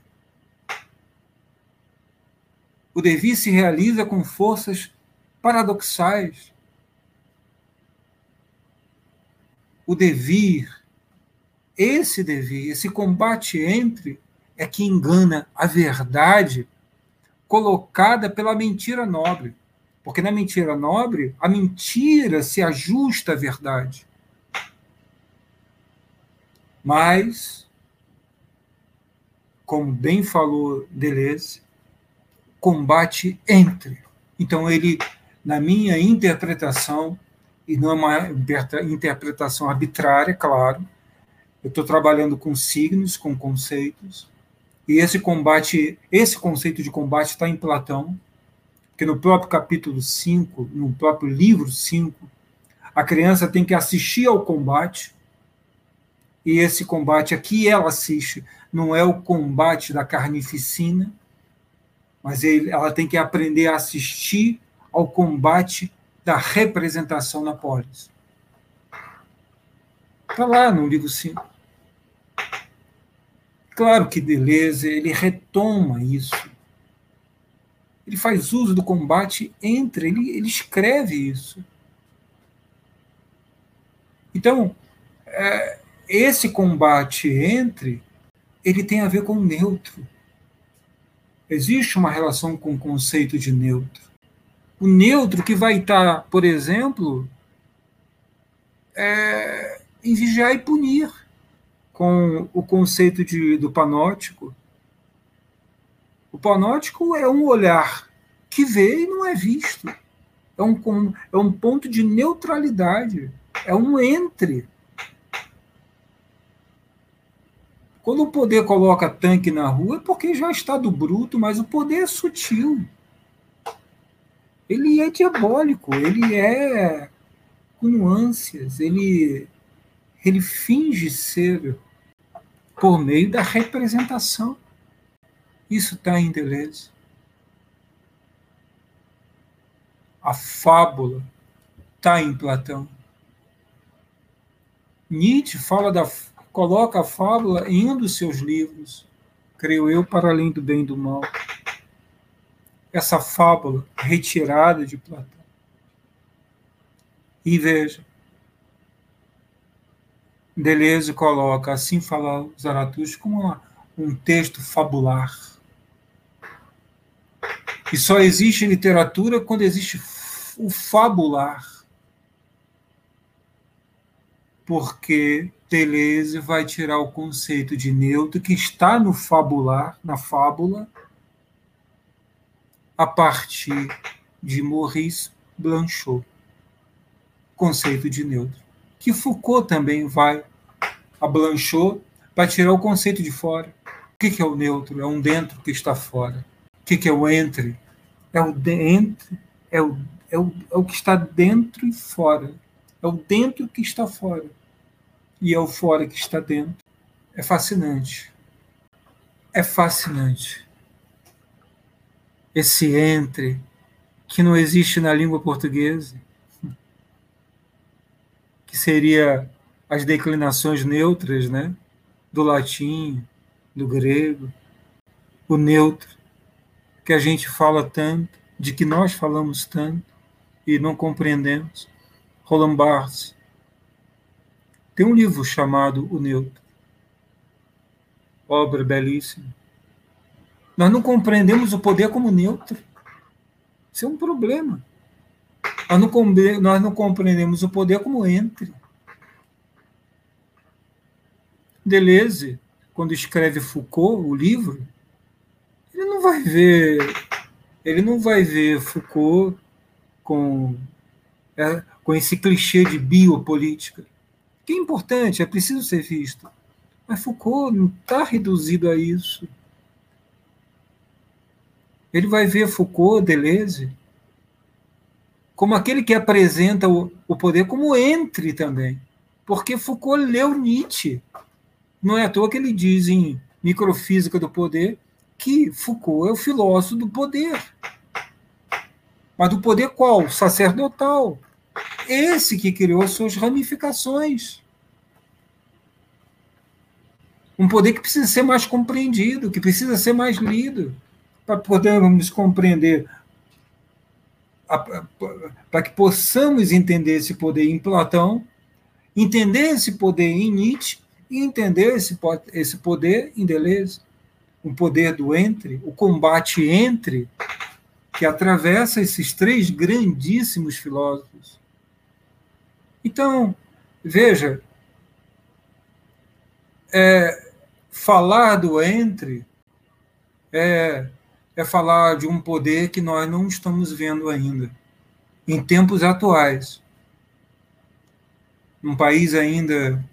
Speaker 3: O devir se realiza com forças paradoxais. O devir, esse devir, esse combate entre, é que engana a verdade colocada pela mentira nobre. Porque na mentira nobre, a mentira se ajusta à verdade. Mas, como bem falou Deleuze, combate entre. Então, ele, na minha interpretação, e não é uma interpretação arbitrária, claro, eu estou trabalhando com signos, com conceitos, e esse combate, esse conceito de combate está em Platão, que no próprio capítulo 5, no próprio livro 5, a criança tem que assistir ao combate, e esse combate aqui ela assiste, não é o combate da carnificina, mas ele, ela tem que aprender a assistir ao combate da representação na polis. Está lá no livro 5. Claro que Deleuze ele retoma isso. Ele faz uso do combate entre, ele, ele escreve isso. Então, é, esse combate entre, ele tem a ver com o neutro. Existe uma relação com o conceito de neutro. O neutro que vai estar, por exemplo, é, em vigiar e punir, com o conceito de, do panótico. O panótico é um olhar que vê e não é visto. É um, é um ponto de neutralidade. É um entre. Quando o poder coloca tanque na rua, é porque já está do bruto, mas o poder é sutil. Ele é diabólico, ele é com nuances, ele, ele finge ser por meio da representação. Isso está em Deleuze. A fábula está em Platão. Nietzsche fala da coloca a fábula em um dos seus livros, creio eu, para além do bem e do mal. Essa fábula retirada de Platão. E veja, Deleuze coloca assim falar Zaratustra como uma, um texto fabular. E só existe literatura quando existe o fabular. Porque Deleuze vai tirar o conceito de neutro que está no fabular, na fábula, a partir de Maurice Blanchot. Conceito de neutro. Que Foucault também vai a Blanchot para tirar o conceito de fora. O que é o neutro? É um dentro que está fora. O que é o entre? É o dentro, é o, é o, é o que está dentro e fora. É o dentro que está fora e é o fora que está dentro. É fascinante. É fascinante. Esse entre que não existe na língua portuguesa, que seria as declinações neutras, né, do latim, do grego, o neutro, que a gente fala tanto, de que nós falamos tanto e não compreendemos. Roland Barthes tem um livro chamado O Neutro, obra belíssima. Nós não compreendemos o poder como neutro. Isso é um problema. Nós não, nós não compreendemos o poder como entre. Deleuze, quando escreve Foucault, o livro, ele não vai ver, ele não vai ver Foucault com, é, com esse clichê de biopolítica. que é importante, é preciso ser visto. Mas Foucault não está reduzido a isso. Ele vai ver Foucault, Deleuze, como aquele que apresenta o, o poder como entre também. Porque Foucault leu Nietzsche. Não é à toa que ele diz em Microfísica do Poder que Foucault é o filósofo do poder. Mas do poder qual? Sacerdotal. Esse que criou suas ramificações. Um poder que precisa ser mais compreendido, que precisa ser mais lido, para podermos compreender, para que possamos entender esse poder em Platão, entender esse poder em Nietzsche e entender esse, esse poder em Deleuze. Um poder do entre, o combate entre, que atravessa esses três grandíssimos filósofos. Então, veja, é, falar do entre é, é falar de um poder que nós não estamos vendo ainda, em tempos atuais. Um país ainda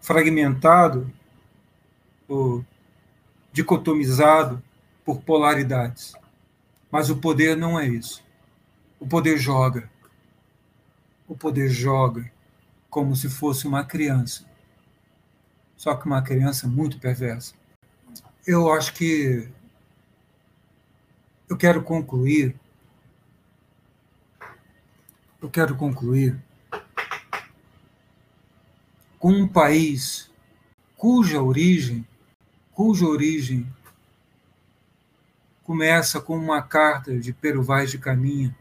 Speaker 3: fragmentado, ou dicotomizado por polaridades. Mas o poder não é isso. O poder joga. O poder joga como se fosse uma criança. Só que uma criança muito perversa. Eu acho que eu quero concluir. Eu quero concluir com um país cuja origem, cuja origem começa com uma carta de Pero Vaz de Caminha,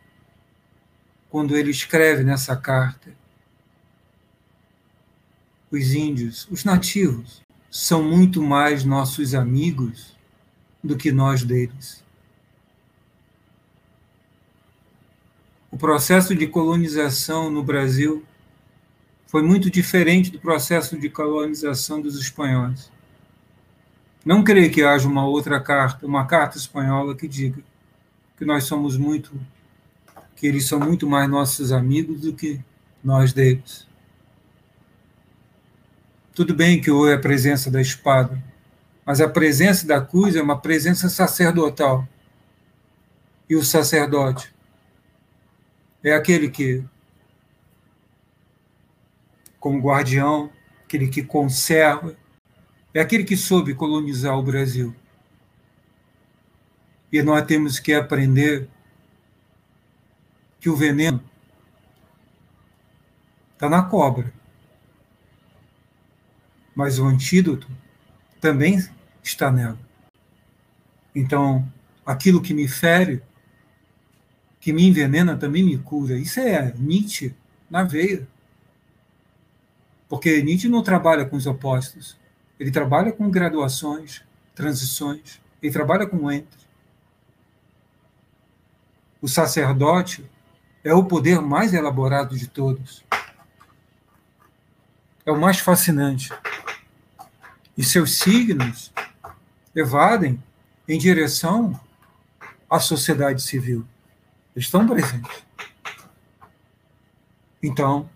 Speaker 3: quando ele escreve nessa carta: os índios, os nativos, são muito mais nossos amigos do que nós deles. O processo de colonização no Brasil foi muito diferente do processo de colonização dos espanhóis. Não creio que haja uma outra carta, uma carta espanhola que diga que nós somos muito, que eles são muito mais nossos amigos do que nós deles. Tudo bem que houve a presença da espada, mas a presença da cruz é uma presença sacerdotal. E o sacerdote é aquele que como guardião, aquele que conserva, é aquele que soube colonizar o Brasil. E nós temos que aprender que o veneno está na cobra. Mas o antídoto também está nela. Então, aquilo que me fere, que me envenena, também me cura. Isso é Nietzsche na veia. Porque Nietzsche não trabalha com os opostos. Ele trabalha com graduações, transições. Ele trabalha com entre. O sacerdote é o poder mais elaborado de todos. É o mais fascinante. E seus signos evadem em direção à sociedade civil. Estão presentes. Então,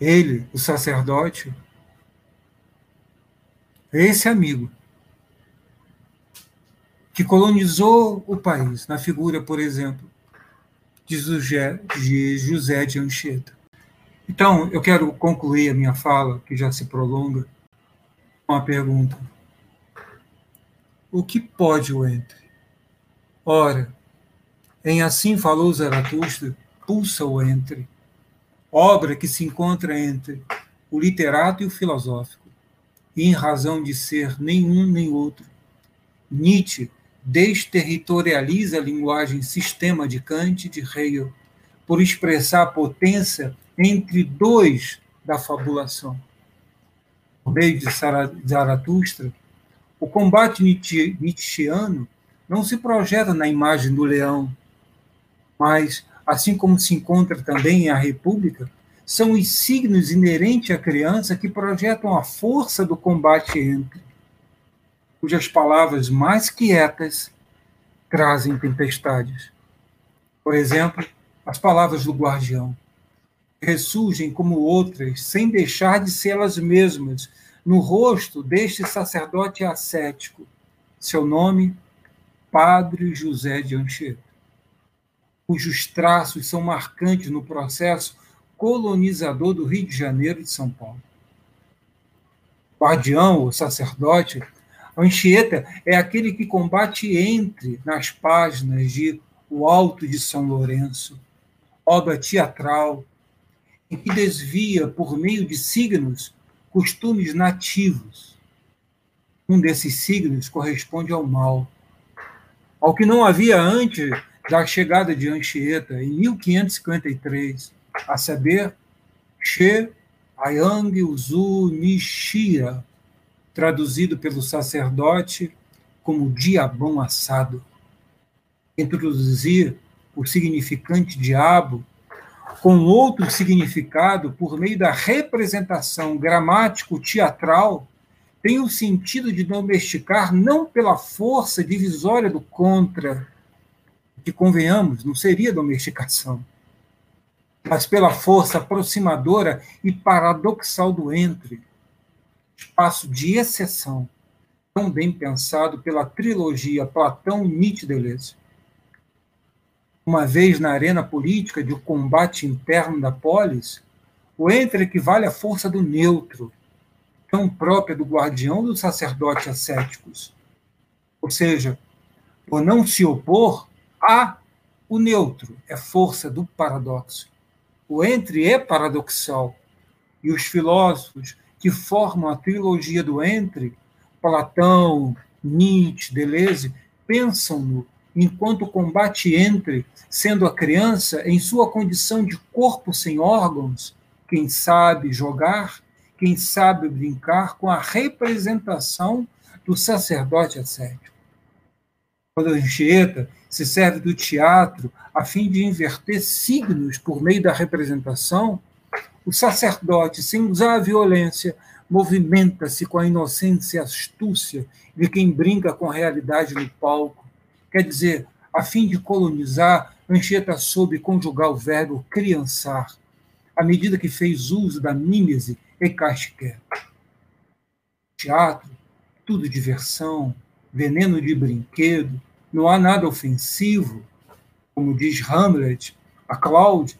Speaker 3: ele, o sacerdote, é esse amigo que colonizou o país, na figura, por exemplo, de José de, José de Anchieta. Então, eu quero concluir a minha fala, que já se prolonga, uma pergunta. O que pode o entre? Ora, em Assim Falou Zaratustra, pulsa o entre obra que se encontra entre o literato e o filosófico, e em razão de ser nenhum nem outro. Nietzsche desterritorializa a linguagem sistema de Kant e de Hegel, por expressar a potência entre dois da fabulação. Meio de Zaratustra, o combate nietzscheano não se projeta na imagem do leão, mas assim como se encontra também em A República, são os signos inerentes à criança que projetam a força do combate entre, cujas palavras mais quietas trazem tempestades. Por exemplo, as palavras do guardião. Ressurgem como outras, sem deixar de ser elas mesmas, no rosto deste sacerdote ascético. Seu nome, Padre José de Anchieta, cujos traços são marcantes no processo colonizador do Rio de Janeiro e de São Paulo. Guardião ou sacerdote, Anchieta é aquele que combate entre nas páginas de O Alto de São Lourenço, obra teatral, em que desvia, por meio de signos, costumes nativos. Um desses signos corresponde ao mal, ao que não havia antes da chegada de Anchieta, em 1553, a saber, She Ayang Uzu Nishia, traduzido pelo sacerdote como diabão assado. Introduzir o significante diabo com outro significado por meio da representação gramático-teatral tem o sentido de domesticar não pela força divisória do contra, que convenhamos, não seria domesticação, mas pela força aproximadora e paradoxal do entre, espaço de exceção, tão bem pensado pela trilogia Platão-Nietzsche Deleuze. Uma vez na arena política de combate interno da polis, o entre equivale à força do neutro, tão própria do guardião dos sacerdotes ascéticos. Ou seja, por não se opor a o neutro, é força do paradoxo. O entre é paradoxal, e os filósofos que formam a trilogia do entre, Platão, Nietzsche, Deleuze, pensam-no enquanto combate entre, sendo a criança em sua condição de corpo sem órgãos, quem sabe jogar quem sabe brincar com a representação do sacerdote ascético. Quando a Anchieta se serve do teatro a fim de inverter signos por meio da representação, o sacerdote, sem usar a violência, movimenta-se com a inocência e astúcia de quem brinca com a realidade no palco. Quer dizer, a fim de colonizar, Anchieta soube conjugar o verbo criançar, à medida que fez uso da mímese e Casquer. Teatro, tudo diversão, veneno de brinquedo, não há nada ofensivo, como diz Hamlet, a Cláudia,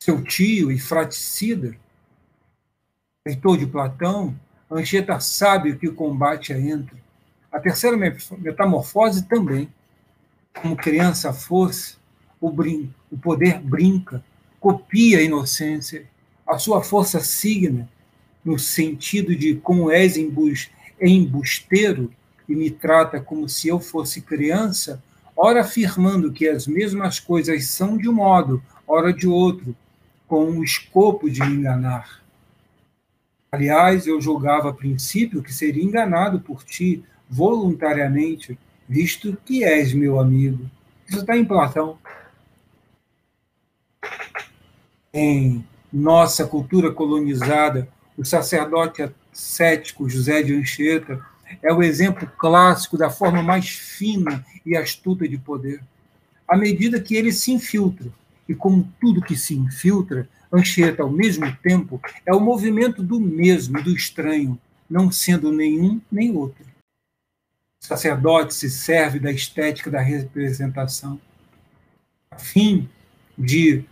Speaker 3: seu tio e fraticida, leitor de Platão, Anchieta sabe que o combate é entre. A terceira metamorfose também. Como criança fosse, o, brin o poder brinca, copia a inocência, a sua força signa, no sentido de como és embusteiro e me trata como se eu fosse criança, ora afirmando que as mesmas coisas são de um modo, ora de outro, com o escopo de me enganar. Aliás, eu julgava a princípio que seria enganado por ti voluntariamente, visto que és meu amigo. Isso está em Platão em nossa cultura colonizada, o sacerdote cético José de Anchieta é o exemplo clássico da forma mais fina e astuta de poder. À medida que ele se infiltra, e como tudo que se infiltra, Anchieta, ao mesmo tempo, é o movimento do mesmo, do estranho, não sendo nenhum nem outro. Sacerdote se serve da estética da representação, a fim de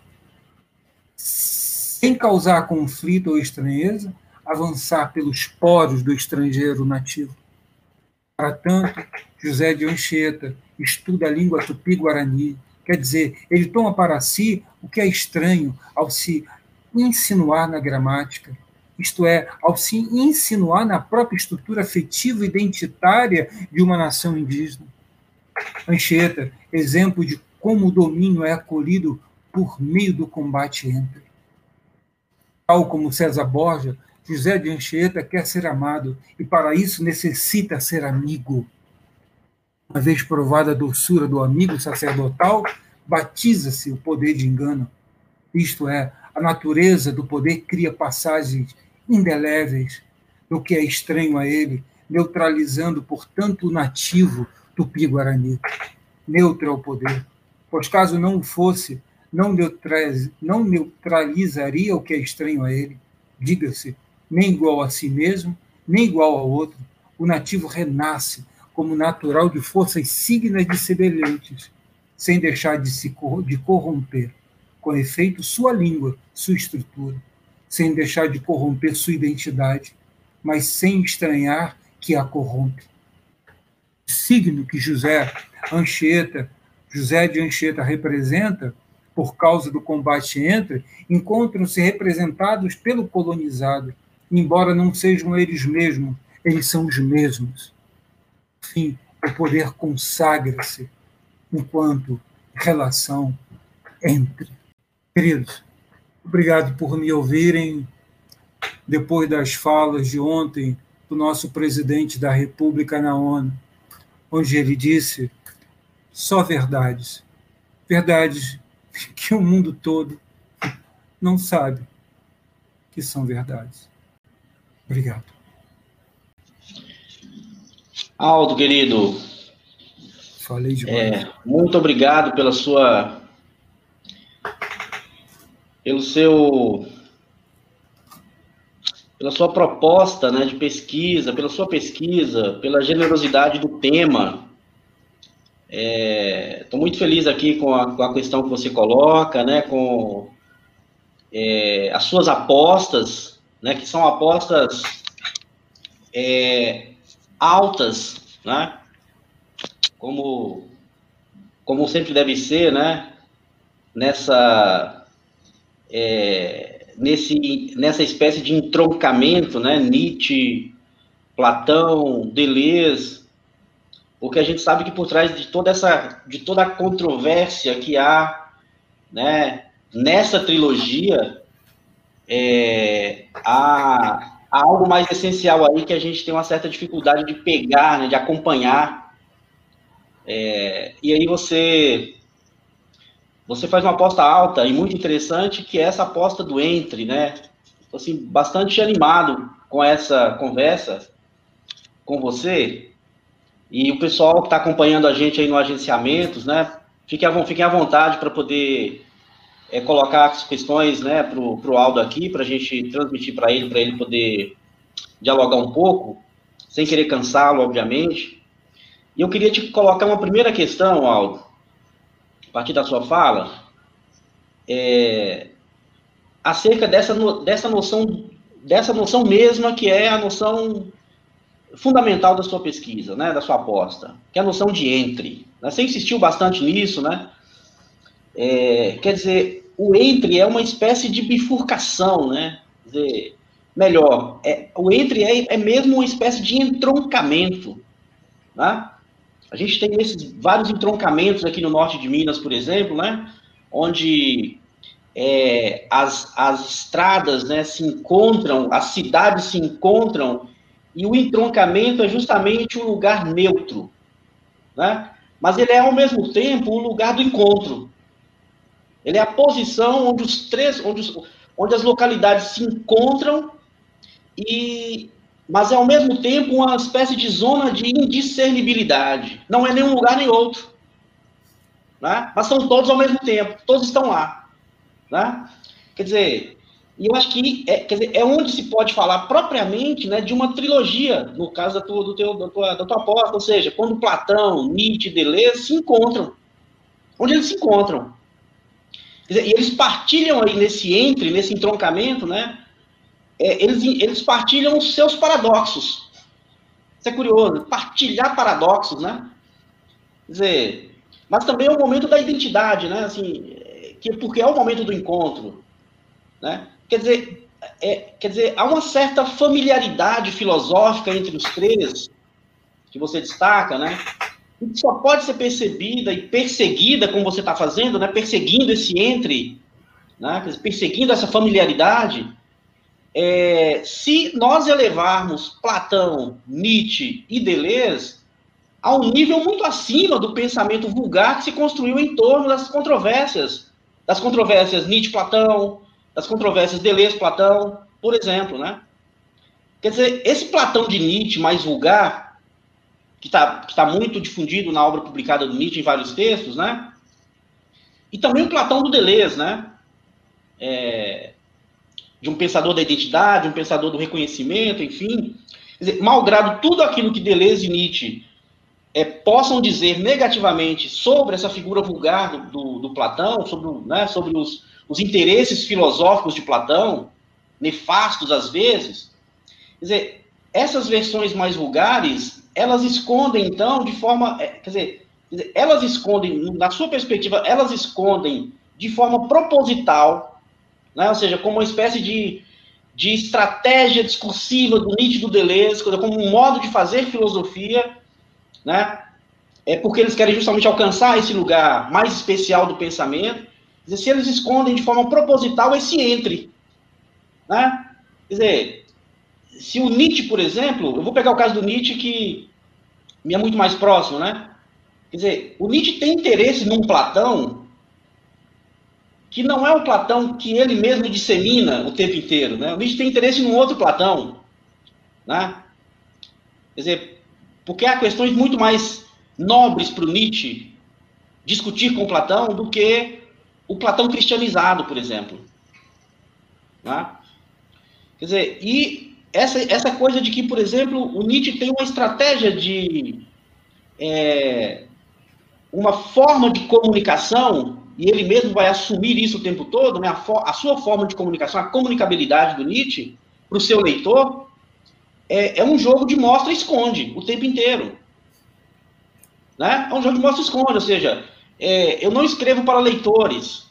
Speaker 3: sem causar conflito ou estranheza, avançar pelos poros do estrangeiro nativo. Para tanto, José de Anchieta estuda a língua tupi-guarani, quer dizer, ele toma para si o que é estranho ao se insinuar na gramática, isto é, ao se insinuar na própria estrutura afetiva identitária de uma nação indígena. Anchieta, exemplo de como o domínio é acolhido por meio do combate entre. Tal como César Borja, José de Anchieta quer ser amado e para isso necessita ser amigo. Uma vez provada a doçura do amigo sacerdotal, batiza-se o poder de engano. Isto é, a natureza do poder cria passagens indeléveis do que é estranho a ele, neutralizando, portanto, o nativo tupi-guarani. Neutro é o poder, pois caso não fosse, não, neutraliz, não neutralizaria o que é estranho a ele, diga-se, nem igual a si mesmo, nem igual ao outro. O nativo renasce como natural de forças signas de semelhantes, sem deixar de se de corromper, com efeito sua língua, sua estrutura, sem deixar de corromper sua identidade, mas sem estranhar que a corrompe. Signo que José Anchieta, José de Anchieta representa, por causa do combate entre, encontram-se representados pelo colonizado, embora não sejam eles mesmos, eles são os mesmos. Enfim, o poder consagra-se enquanto relação entre. Queridos, obrigado por me ouvirem. Depois das falas de ontem do nosso presidente da República na ONU, onde ele disse só verdades, verdades que o mundo todo não sabe que são verdades. Obrigado.
Speaker 4: Aldo, querido.
Speaker 3: Falei demais.
Speaker 4: É, muito obrigado pela sua. Pelo seu. pela sua proposta né, de pesquisa, pela sua pesquisa, pela generosidade do tema. Estou é, muito feliz aqui com a, com a, questão que você coloca, né, com é, as suas apostas, né, que são apostas é, altas, né, como, como sempre deve ser, né, nessa, é, nesse, nessa espécie de entroncamento, né, Nietzsche, Platão, Deleuze, porque a gente sabe que por trás de toda essa, de toda a controvérsia que há, né, nessa trilogia, é, há, há, algo mais essencial aí que a gente tem uma certa dificuldade de pegar, né, de acompanhar. É, e aí você você faz uma aposta alta e muito interessante, que é essa aposta do entre, né? Estou assim, bastante animado com essa conversa com você. E o pessoal que está acompanhando a gente aí no agenciamentos, né? Fiquem à, à vontade para poder é, colocar as questões né, para o Aldo aqui, para a gente transmitir para ele, para ele poder dialogar um pouco, sem querer cansá-lo, obviamente. E eu queria te colocar uma primeira questão, Aldo, partir da sua fala, é, acerca dessa, dessa noção dessa noção mesma que é a noção fundamental da sua pesquisa, né, da sua aposta, que é a noção de entre. Né? Você insistiu bastante nisso, né? É, quer dizer, o entre é uma espécie de bifurcação, né? Quer dizer, melhor, é, o entre é, é mesmo uma espécie de entroncamento, né? A gente tem esses vários entroncamentos aqui no norte de Minas, por exemplo, né? Onde é, as, as estradas né, se encontram, as cidades se encontram e o entroncamento é justamente um lugar neutro, né? Mas ele é ao mesmo tempo o lugar do encontro. Ele é a posição onde os três, onde, os, onde as localidades se encontram e mas é ao mesmo tempo uma espécie de zona de indiscernibilidade. Não é nenhum lugar nem outro. Né? Mas são todos ao mesmo tempo, todos estão lá. Né? Quer dizer, e eu acho que é, quer dizer, é onde se pode falar propriamente né, de uma trilogia, no caso da tua, do teu, da, tua, da tua aposta, ou seja, quando Platão, Nietzsche Deleuze se encontram. Onde eles se encontram. Dizer, e eles partilham aí nesse entre, nesse entroncamento, né? É, eles, eles partilham os seus paradoxos. Isso é curioso, partilhar paradoxos, né? Quer dizer, mas também é o momento da identidade, né? Assim, que, porque é o momento do encontro, né? Quer dizer, é, quer dizer, há uma certa familiaridade filosófica entre os três, que você destaca, né? Que só pode ser percebida e perseguida, como você está fazendo, né? Perseguindo esse entre, né? perseguindo essa familiaridade, é, se nós elevarmos Platão, Nietzsche e Deleuze a um nível muito acima do pensamento vulgar que se construiu em torno das controvérsias, das controvérsias Nietzsche-Platão, das controvérsias Deleuze, Platão, por exemplo, né? Quer dizer, esse Platão de Nietzsche mais vulgar, que está tá muito difundido na obra publicada do Nietzsche em vários textos, né? e também o Platão do Deleuze, né? É, de um pensador da identidade, um pensador do reconhecimento, enfim. Dizer, malgrado tudo aquilo que Deleuze e Nietzsche é, possam dizer negativamente sobre essa figura vulgar do, do, do Platão, sobre, né, sobre os, os interesses filosóficos de Platão, nefastos às vezes, dizer, essas versões mais vulgares, elas escondem, então, de forma, é, quer dizer, elas escondem, na sua perspectiva, elas escondem de forma proposital, né, ou seja, como uma espécie de, de estratégia discursiva do Nietzsche do Deleuze, como um modo de fazer filosofia, né? É porque eles querem justamente alcançar esse lugar mais especial do pensamento. Dizer, se eles escondem de forma proposital esse entre, né? Quer dizer, se o Nietzsche, por exemplo, eu vou pegar o caso do Nietzsche que me é muito mais próximo, né? Quer dizer, o Nietzsche tem interesse num Platão que não é o Platão que ele mesmo dissemina o tempo inteiro, né? O Nietzsche tem interesse num outro Platão, né? Quer dizer, porque há questões muito mais nobres para o Nietzsche discutir com Platão do que o Platão cristianizado, por exemplo. Né? Quer dizer, e essa, essa coisa de que, por exemplo, o Nietzsche tem uma estratégia de. É, uma forma de comunicação, e ele mesmo vai assumir isso o tempo todo, né, a, a sua forma de comunicação, a comunicabilidade do Nietzsche, para o seu leitor, é, é um jogo de mostra-esconde o tempo inteiro. Né? É um jogo de mostra-esconde, ou seja, é, eu não escrevo para leitores.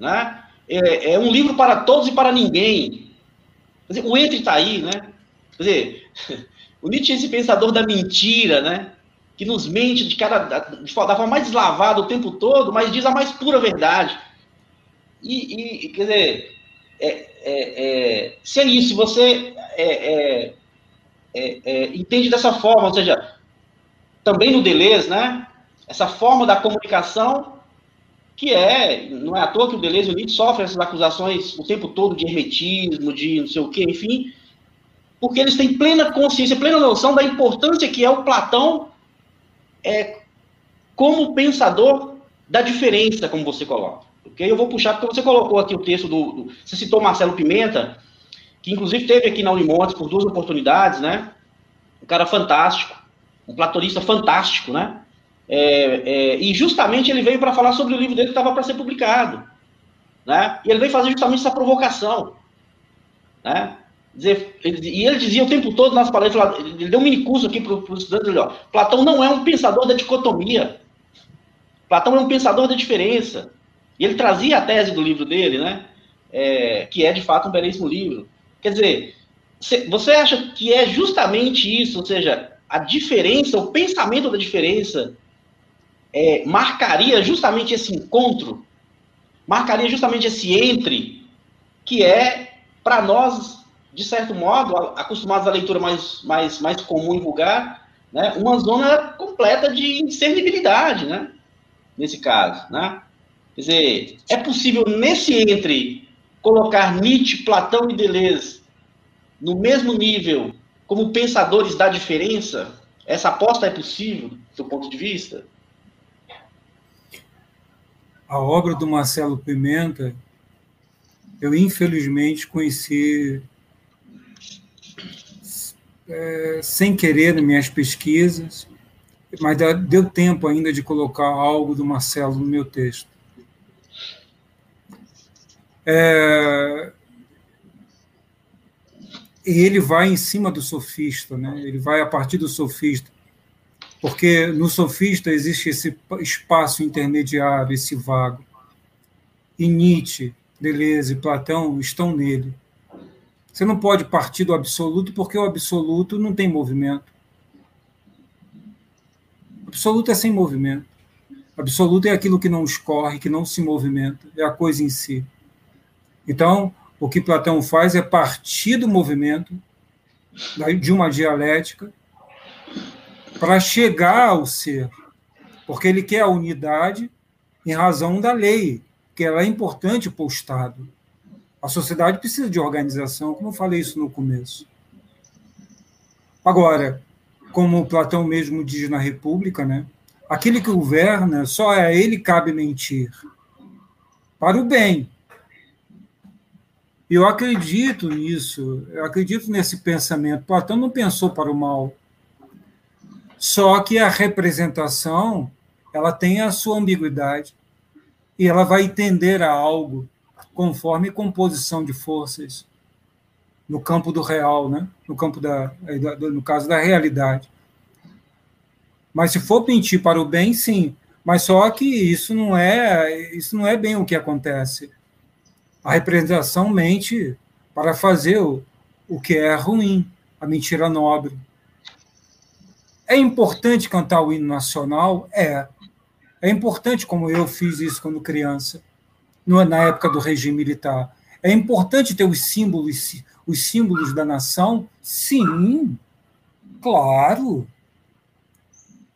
Speaker 4: Né? É, é, um livro para todos e para ninguém. Dizer, o entre está aí, né? Quer dizer, o Nietzsche é esse pensador da mentira, né? Que nos mente de cada, de forma mais deslavada o tempo todo, mas diz a mais pura verdade. E, e quer dizer, é, é, é, se é isso, você é é, é, entende dessa forma, ou seja, também no Deleuze, né? Essa forma da comunicação que é, não é à toa que o Deleuze e o Nietzsche sofrem essas acusações o tempo todo de hermetismo, de não sei o quê, enfim, porque eles têm plena consciência, plena noção da importância que é o Platão é, como pensador da diferença, como você coloca. Ok? Eu vou puxar, porque você colocou aqui o texto do, do você citou Marcelo Pimenta, que inclusive teve aqui na Unimontes por duas oportunidades, né? Um cara fantástico, um platonista fantástico, né? É, é, e justamente ele veio para falar sobre o livro dele que estava para ser publicado, né? E ele veio fazer justamente essa provocação, né? Dizer, e ele dizia o tempo todo nas palestras, ele deu um mini curso aqui para os estudantes, ele, ó, Platão não é um pensador da dicotomia, Platão é um pensador da diferença. E ele trazia a tese do livro dele, né? É, que é de fato um belíssimo livro. Quer dizer, você acha que é justamente isso, ou seja, a diferença, o pensamento da diferença, é, marcaria justamente esse encontro, marcaria justamente esse entre, que é, para nós, de certo modo, acostumados à leitura mais, mais, mais comum e vulgar, né, uma zona completa de indiscernibilidade, né, nesse caso. Né? Quer dizer, é possível, nesse entre, colocar Nietzsche, Platão e Deleuze no mesmo nível como pensadores da diferença? Essa aposta é possível, do seu ponto de vista?
Speaker 3: A obra do Marcelo Pimenta, eu infelizmente conheci é, sem querer nas minhas pesquisas, mas deu tempo ainda de colocar algo do Marcelo no meu texto. É, e ele vai em cima do sofista, né? ele vai a partir do sofista, porque no sofista existe esse espaço intermediário, esse vago. E Nietzsche, Deleuze e Platão estão nele. Você não pode partir do absoluto, porque o absoluto não tem movimento. Absoluto é sem movimento. Absoluto é aquilo que não escorre, que não se movimenta, é a coisa em si. Então, o que Platão faz é partir do movimento, de uma dialética, para chegar ao ser, porque ele quer a unidade em razão da lei, que ela é importante para o Estado. A sociedade precisa de organização, como eu falei isso no começo. Agora, como Platão mesmo diz na República, né, aquele que governa, só a ele cabe mentir. para o bem. Eu acredito nisso, eu acredito nesse pensamento. Platão não pensou para o mal. Só que a representação, ela tem a sua ambiguidade e ela vai entender a algo conforme composição de forças no campo do real, né? no campo da, no caso da realidade. Mas se for mentir para o bem, sim. Mas só que isso não é isso não é bem o que acontece. A representação mente para fazer o, o que é ruim, a mentira nobre. É importante cantar o hino nacional? É. É importante, como eu fiz isso quando criança, na época do regime militar. É importante ter os símbolos, os símbolos da nação? Sim, claro.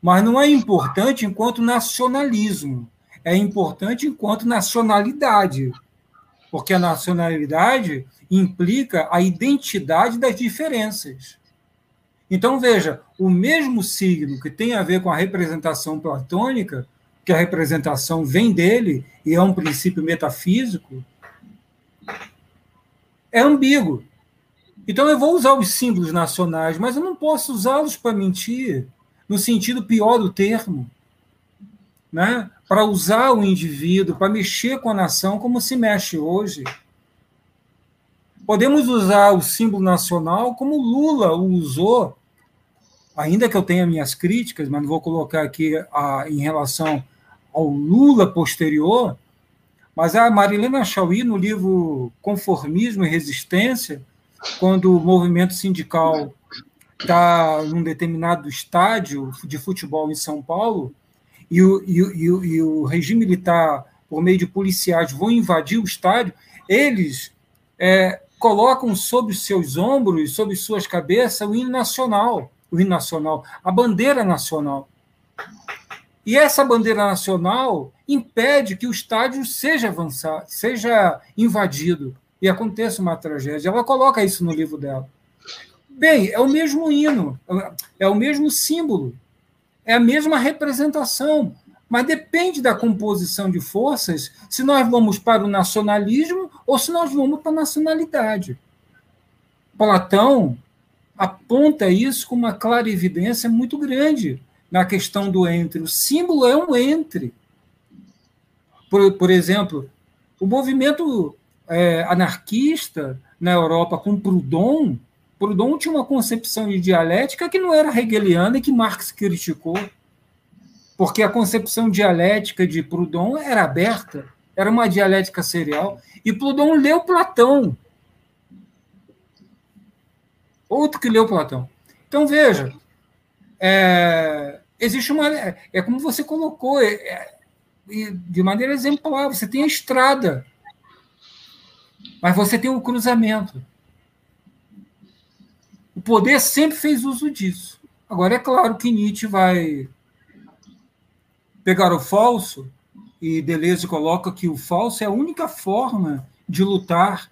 Speaker 3: Mas não é importante enquanto nacionalismo. É importante enquanto nacionalidade. Porque a nacionalidade implica a identidade das diferenças. Então, veja, o mesmo signo que tem a ver com a representação platônica, que a representação vem dele e é um princípio metafísico, é ambíguo. Então, eu vou usar os símbolos nacionais, mas eu não posso usá-los para mentir, no sentido pior do termo. Né? Para usar o indivíduo, para mexer com a nação como se mexe hoje. Podemos usar o símbolo nacional como Lula o usou ainda que eu tenha minhas críticas, mas não vou colocar aqui a, em relação ao Lula posterior, mas a Marilena Chauí, no livro Conformismo e Resistência, quando o movimento sindical está num determinado estádio de futebol em São Paulo, e o, e, o, e o regime militar, por meio de policiais, vão invadir o estádio, eles é, colocam sobre os seus ombros, sobre suas cabeças, o hino nacional o hino nacional, a bandeira nacional. E essa bandeira nacional impede que o estádio seja avançado, seja invadido e aconteça uma tragédia. Ela coloca isso no livro dela. Bem, é o mesmo hino, é o mesmo símbolo, é a mesma representação, mas depende da composição de forças se nós vamos para o nacionalismo ou se nós vamos para a nacionalidade. Platão aponta isso com uma clarividência muito grande na questão do entre. O símbolo é um entre. Por, por exemplo, o movimento é, anarquista na Europa com Proudhon, Proudhon tinha uma concepção de dialética que não era hegeliana e que Marx criticou, porque a concepção dialética de Proudhon era aberta, era uma dialética serial, e Proudhon leu Platão, outro que leu Platão. Então, veja, é, existe uma. É como você colocou, é, é, de maneira exemplar, você tem a estrada, mas você tem o cruzamento. O poder sempre fez uso disso. Agora, é claro que Nietzsche vai pegar o falso, e Deleuze coloca que o falso é a única forma de lutar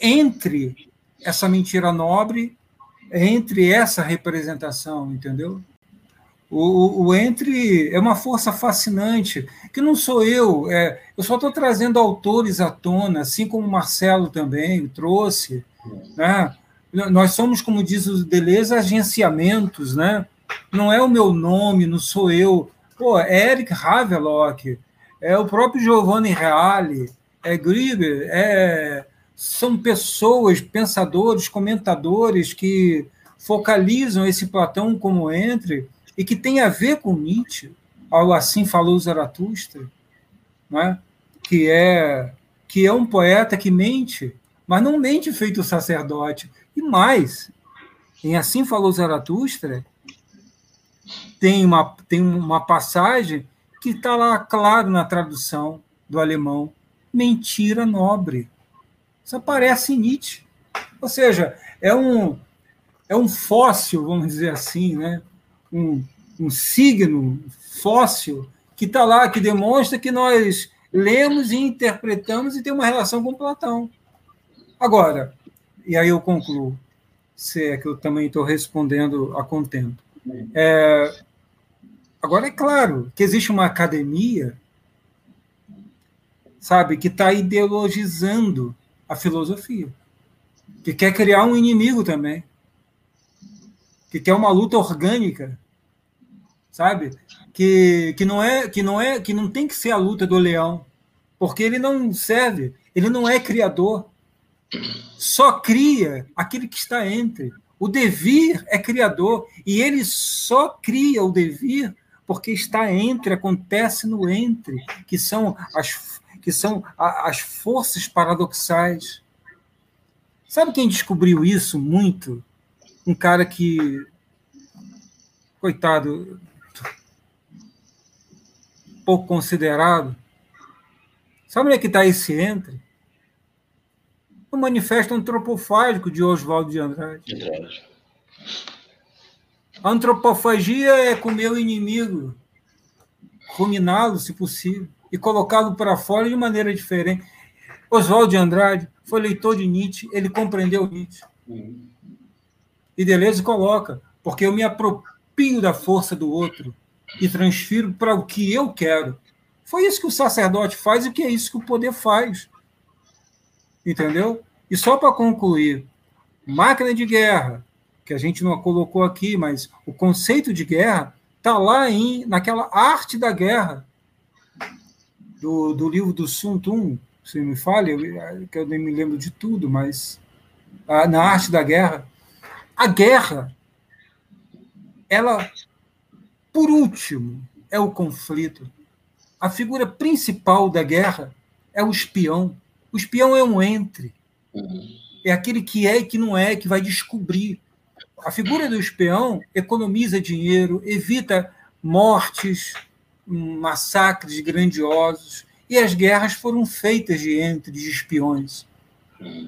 Speaker 3: entre essa mentira nobre entre essa representação, entendeu? O, o, entre é uma força fascinante, que não sou eu, é, eu só estou trazendo autores à tona, assim como Marcelo também trouxe. Né? Nós somos, como diz o Deleuze, agenciamentos, né? não é o meu nome, não sou eu. Pô, é Eric Havelock, é o próprio Giovanni Reale, é Grieber, é são pessoas, pensadores, comentadores que focalizam esse Platão como entre e que tem a ver com Nietzsche, algo assim falou Zaratustra, é? que é que é um poeta que mente, mas não mente feito sacerdote. E mais, em Assim Falou Zaratustra, tem uma, tem uma passagem que está lá claro na tradução do alemão: mentira nobre. Isso aparece em Nietzsche. Ou seja, é um, é um fóssil, vamos dizer assim, né? um, um signo fóssil que está lá, que demonstra que nós lemos e interpretamos e tem uma relação com Platão. Agora, e aí eu concluo, se é que eu também estou respondendo a contento. É, agora, é claro que existe uma academia sabe, que está ideologizando a filosofia, que quer criar um inimigo também, que quer uma luta orgânica, sabe? Que, que não é que não é que não tem que ser a luta do leão, porque ele não serve, ele não é criador. Só cria aquele que está entre. O devir é criador e ele só cria o devir porque está entre, acontece no entre, que são as, que são as forças paradoxais. Sabe quem descobriu isso muito? Um cara que, coitado, pouco considerado. Sabe onde é que está esse entre? O Manifesto Antropofágico de Oswaldo de Andrade. A antropofagia é comer o inimigo, ruminá-lo, se possível, e colocá-lo para fora de maneira diferente. Oswaldo de Andrade foi leitor de Nietzsche, ele compreendeu Nietzsche. E Deleuze coloca, porque eu me apropio da força do outro e transfiro para o que eu quero. Foi isso que o sacerdote faz e que é isso que o poder faz. Entendeu? E só para concluir, máquina de guerra, que a gente não colocou aqui, mas o conceito de guerra está lá em, naquela arte da guerra, do, do livro do Sun Tun, se me fale, eu, que eu nem me lembro de tudo, mas na arte da guerra. A guerra, ela, por último, é o conflito. A figura principal da guerra é o espião. O espião é um entre. É aquele que é e que não é, que vai descobrir. A figura do espião economiza dinheiro, evita mortes, massacres grandiosos. E as guerras foram feitas de entre de espiões.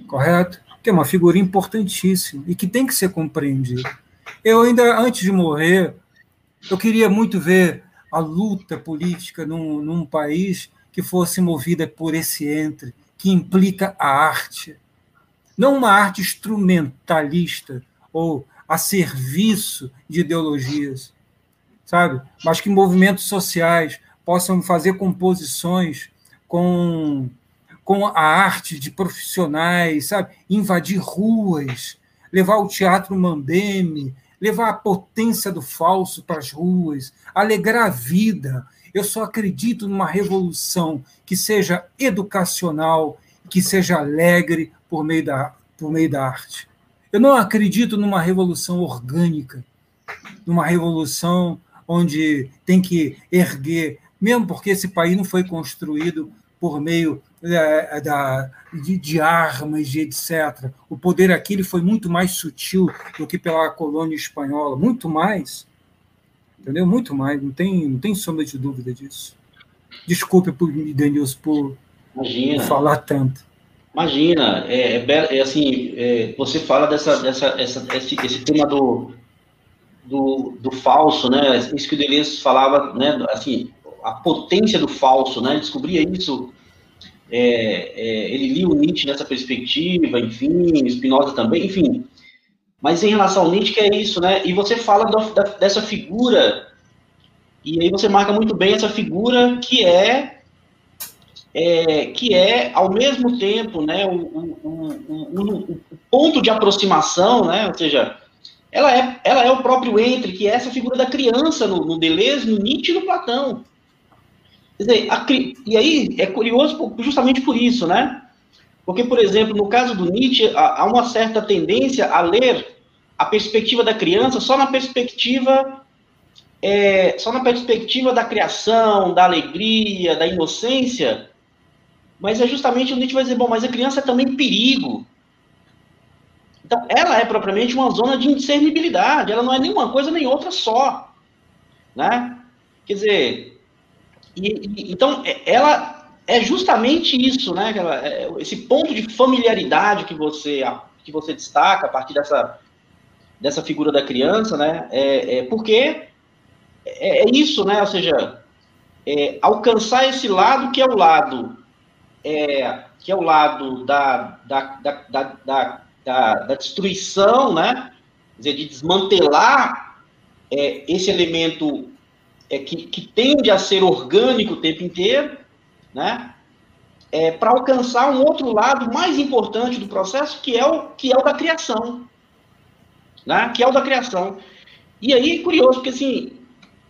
Speaker 3: Correto? Que é uma figura importantíssima e que tem que ser compreendida. Eu ainda, antes de morrer, eu queria muito ver a luta política num, num país que fosse movida por esse entre, que implica a arte. Não uma arte instrumentalista ou a serviço de ideologias, sabe? Mas que movimentos sociais possam fazer composições com, com a arte de profissionais, sabe? Invadir ruas, levar o teatro mambeme, levar a potência do falso para as ruas, alegrar a vida, eu só acredito numa revolução que seja educacional, que seja alegre por meio da, por meio da arte. Eu não acredito numa revolução orgânica, numa revolução onde tem que erguer, mesmo porque esse país não foi construído por meio é, da, de, de, armas, de etc. O poder aqui ele foi muito mais sutil do que pela colônia espanhola, muito mais entendeu? Muito mais, não tem, não tem sombra de dúvida disso. Desculpe, por, Denilson, por, por falar tanto.
Speaker 4: Imagina, é, é, é assim, é, você fala dessa, dessa, essa, esse, esse tema do, do, do falso, né? Isso que o Deleuze falava, né? Assim, a potência do falso, né? Descobria isso. É, é, ele lia o Nietzsche nessa perspectiva, enfim, Spinoza também, enfim. Mas em relação ao Nietzsche, é isso, né? E você fala do, da, dessa figura, e aí você marca muito bem essa figura que é, é que é ao mesmo tempo, né, o, ponto de aproximação, né? Ou seja, ela é, ela é o próprio entre, que é essa figura da criança no, no Deleuze, no Nietzsche e no Platão. Quer dizer, a, e aí é curioso justamente por isso, né? Porque, por exemplo, no caso do Nietzsche, há uma certa tendência a ler a perspectiva da criança só na perspectiva é, só na perspectiva da criação, da alegria, da inocência, mas é justamente o Nietzsche vai dizer, bom, mas a criança é também perigo. Então, ela é propriamente uma zona de indiscernibilidade, ela não é nenhuma coisa nem outra só, né? Quer dizer, e, e, então, é, ela é justamente isso, né? É, esse ponto de familiaridade que você, que você destaca a partir dessa, dessa figura da criança, né? É, é porque é, é, isso, né? Ou seja, é, alcançar esse lado que é o lado é, que é o lado da, da, da, da, da, da destruição, né? Quer dizer, de desmantelar é, esse elemento é, que, que tende a ser orgânico o tempo inteiro, né? é, para alcançar um outro lado mais importante do processo, que é o, que é o da criação. Né? Que é o da criação. E aí, curioso, porque assim,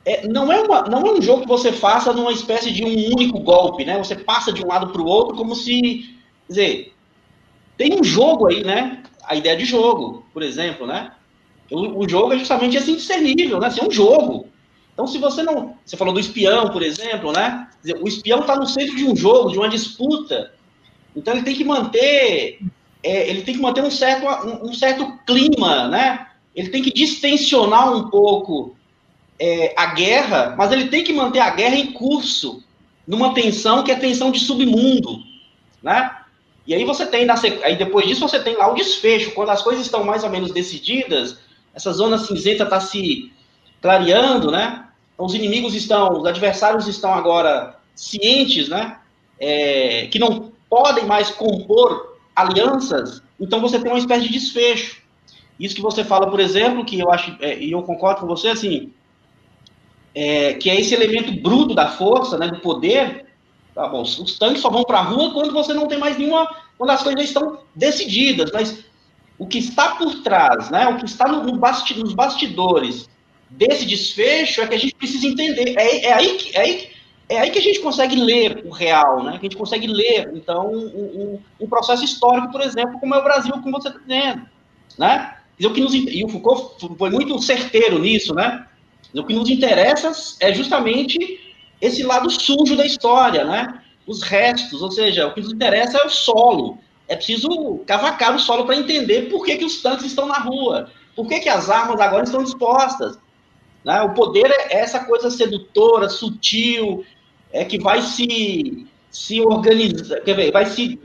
Speaker 4: é, não, é uma, não é um jogo que você faça numa espécie de um único golpe, né? Você passa de um lado para o outro como se. Dizer, tem um jogo aí, né? A ideia de jogo, por exemplo, né? O, o jogo é justamente assim discernível, né? Assim, é um jogo. Então, se você não. Você falou do espião, por exemplo, né? O espião está no centro de um jogo, de uma disputa. Então, ele tem que manter. É, ele tem que manter um certo, um, um, certo clima, né? Ele tem que distensionar um pouco é, a guerra, mas ele tem que manter a guerra em curso, numa tensão que é tensão de submundo, né? E aí você tem, aí depois disso você tem lá o desfecho, quando as coisas estão mais ou menos decididas, essa zona cinzenta está se clareando, né? Então, os inimigos estão, os adversários estão agora cientes, né? É, que não podem mais compor alianças, então você tem uma espécie de desfecho. Isso que você fala, por exemplo, que eu acho, é, e eu concordo com você, assim, é, que é esse elemento bruto da força, né, do poder. Tá bom, os tanques só vão para a rua quando você não tem mais nenhuma, quando as coisas estão decididas, mas o que está por trás, né, o que está no, no basti, nos bastidores desse desfecho é que a gente precisa entender. É, é, aí, que, é, aí, é aí que a gente consegue ler o real, né? Que a gente consegue ler, então, um, um, um processo histórico, por exemplo, como é o Brasil, como você está dizendo, né? O que nos, e o Foucault foi muito certeiro nisso, né? O que nos interessa é justamente esse lado sujo da história, né? Os restos, ou seja, o que nos interessa é o solo. É preciso cavacar o solo para entender por que, que os tanques estão na rua, por que, que as armas agora estão dispostas, né? O poder é essa coisa sedutora, sutil, é que vai se, se organizar, quer ver, vai se.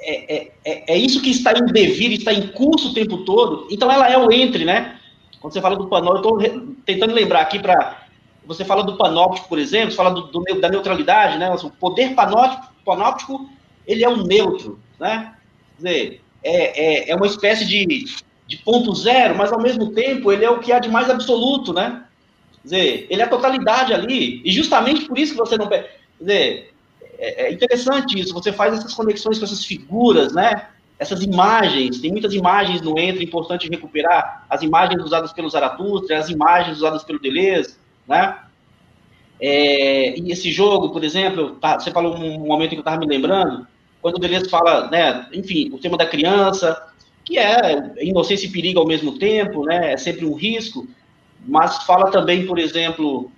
Speaker 4: É, é, é, é isso que está em devir, está em curso o tempo todo. Então ela é o entre, né? Quando você fala do panóptico, eu estou tentando lembrar aqui para. Você fala do panóptico, por exemplo, você fala do, do, da neutralidade, né? O poder panóptico, panóptico ele é o neutro, né? Quer dizer, é, é, é uma espécie de de ponto zero, mas ao mesmo tempo ele é o que há de mais absoluto, né? Quer dizer, ele é a totalidade ali, e justamente por isso que você não. Quer dizer, é, é interessante isso, você faz essas conexões com essas figuras, né? Essas imagens, tem muitas imagens no Entre, importante recuperar as imagens usadas pelo Zaratustra, as imagens usadas pelo Deleuze, né? É, e esse jogo, por exemplo, tá, você falou um momento que eu estava me lembrando, quando o Deleuze fala, né, enfim, o tema da criança, que é inocência e perigo ao mesmo tempo, né? É sempre um risco, mas fala também, por exemplo,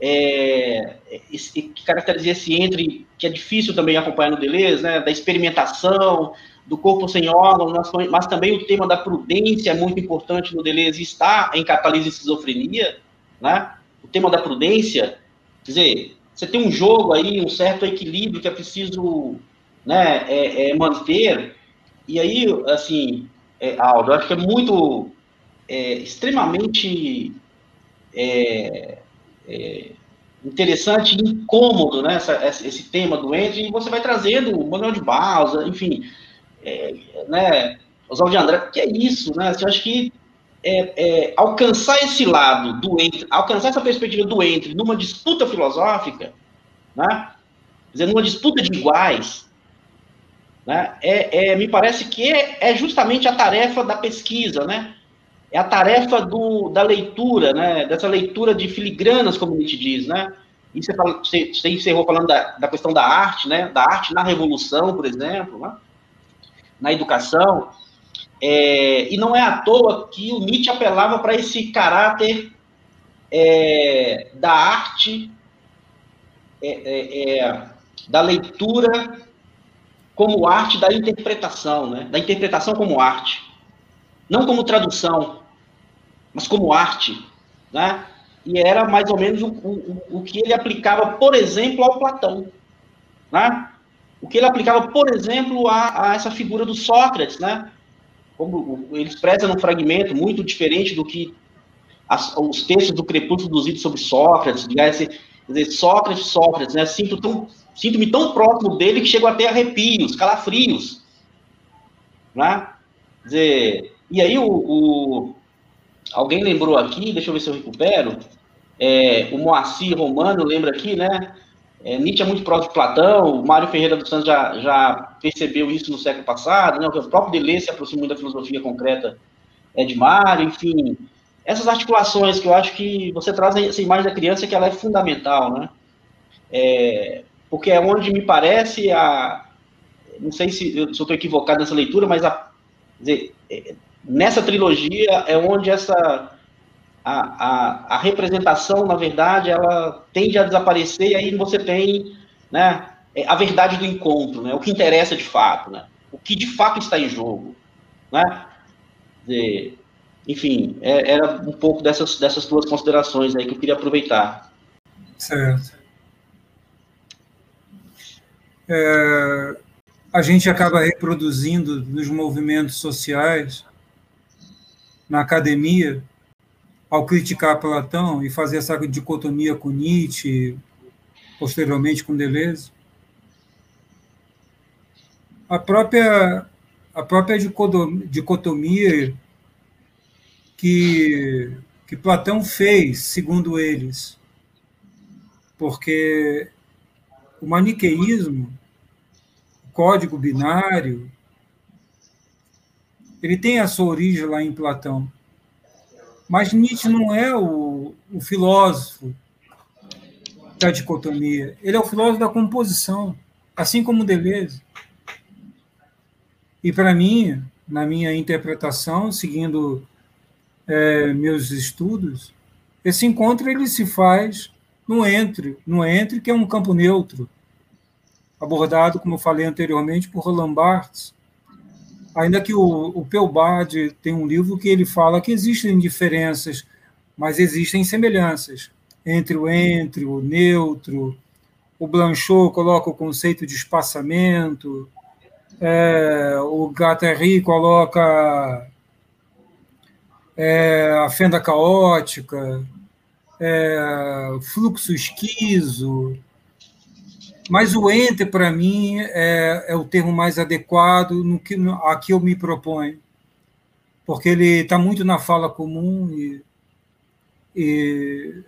Speaker 4: é, que caracteriza esse entre, que é difícil também acompanhar no Deleuze, né? Da experimentação, do corpo sem órgãos, mas, mas, também o tema da prudência é muito importante no Deleuze, está em Catalise e Esquizofrenia, né? Tema da prudência, quer dizer, você tem um jogo aí, um certo equilíbrio que é preciso né, é, é manter, e aí, assim, é, Aldo, eu acho que é muito, é, extremamente é, é interessante e incômodo, né, essa, esse tema do Ende, e você vai trazendo o Manuel de Barros, enfim, é, né, Oswaldo de André, que é isso, né, assim, eu acho que é, é, alcançar esse lado do entre, alcançar essa perspectiva do entre numa disputa filosófica, né, dizer, numa disputa de iguais, né, é, é, me parece que é, é, justamente a tarefa da pesquisa, né? É a tarefa do, da leitura, né? Dessa leitura de filigranas, como a gente diz, né? E você, fala, você, você encerrou falando da, da questão da arte, né? Da arte na revolução, por exemplo, né? na educação. É, e não é à toa que o Nietzsche apelava para esse caráter é, da arte, é, é, é da leitura como arte da interpretação, né? da interpretação como arte. Não como tradução, mas como arte. Né? E era mais ou menos o, o, o que ele aplicava, por exemplo, ao Platão. Né? O que ele aplicava, por exemplo, a, a essa figura do Sócrates, né? Como ele expressa num fragmento muito diferente do que as, os textos do Crepúsculo dos Idos sobre Sócrates, esse, dizer, Sócrates, Sócrates, né? Sinto tão Sinto-me tão próximo dele que chego até arrepios, calafrios. Né? Quer dizer, e aí o, o, alguém lembrou aqui, deixa eu ver se eu recupero, é, o Moacir Romano lembra aqui, né? É, Nietzsche é muito próximo de Platão, Mário Ferreira dos Santos já, já percebeu isso no século passado, né? o próprio Deleuze se aproxima muito da filosofia concreta é, de Mário, enfim. Essas articulações que eu acho que você traz essa imagem da criança que ela é fundamental, né? É, porque é onde me parece a... Não sei se eu estou equivocado nessa leitura, mas a, dizer, é, nessa trilogia é onde essa a, a, a, representação, na verdade, ela tende a desaparecer e aí você tem né, é, a verdade do encontro, né, o que interessa de fato, né, o que de fato está em jogo. Né? Enfim, é, era um pouco dessas, dessas tuas considerações aí que eu queria aproveitar.
Speaker 3: Certo. É, a gente acaba reproduzindo nos movimentos sociais, na academia, ao criticar Platão e fazer essa dicotomia com Nietzsche, posteriormente com Deleuze, a própria a própria dicotomia que que Platão fez, segundo eles, porque o maniqueísmo, o código binário, ele tem a sua origem lá em Platão. Mas Nietzsche não é o, o filósofo da dicotomia. Ele é o filósofo da composição, assim como Deleuze. E para mim, na minha interpretação, seguindo é, meus estudos, esse encontro ele se faz no entre, no entre que é um campo neutro, abordado, como eu falei anteriormente, por Roland Barthes, ainda que o, o Pelbard tem um livro que ele fala que existem diferenças, mas existem semelhanças entre o entre, o neutro. O Blanchot coloca o conceito de espaçamento. É, o Guattari coloca é, a fenda caótica, é, fluxo esquizo. Mas o ente, para mim, é, é, o termo mais adequado no que no, a que eu me proponho, porque ele está muito na fala comum e, e,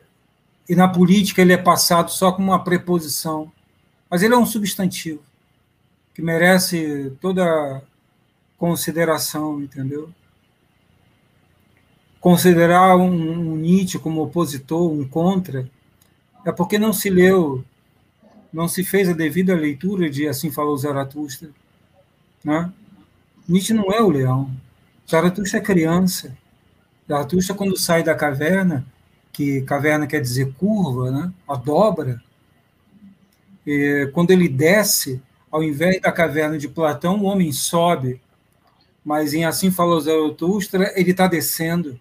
Speaker 3: e, na política ele é passado só como uma preposição, mas ele é um substantivo que merece toda consideração, entendeu? Considerar um, um Nietzsche como opositor, um contra, é porque não se leu não se fez a devida leitura de Assim Falou Zaratustra. Né? Nietzsche não é o leão. Zaratustra é criança. Zaratustra, quando sai da caverna, que caverna quer dizer curva, né? a dobra, e, quando ele desce, ao invés da caverna de Platão, o homem sobe, mas em Assim Falou Zaratustra, ele está descendo.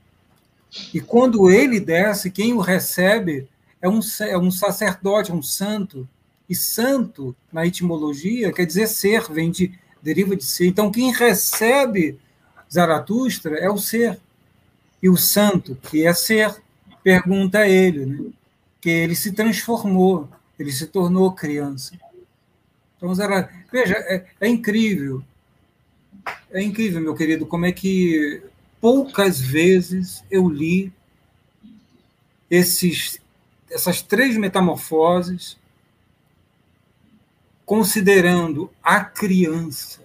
Speaker 3: E quando ele desce, quem o recebe é um, é um sacerdote, um santo, e santo, na etimologia, quer dizer ser, vem de, deriva de ser. Então, quem recebe Zaratustra é o ser. E o santo, que é ser, pergunta a ele, né? que ele se transformou, ele se tornou criança. Então, Zaratustra, veja, é, é incrível. É incrível, meu querido, como é que poucas vezes eu li esses, essas três metamorfoses considerando a criança.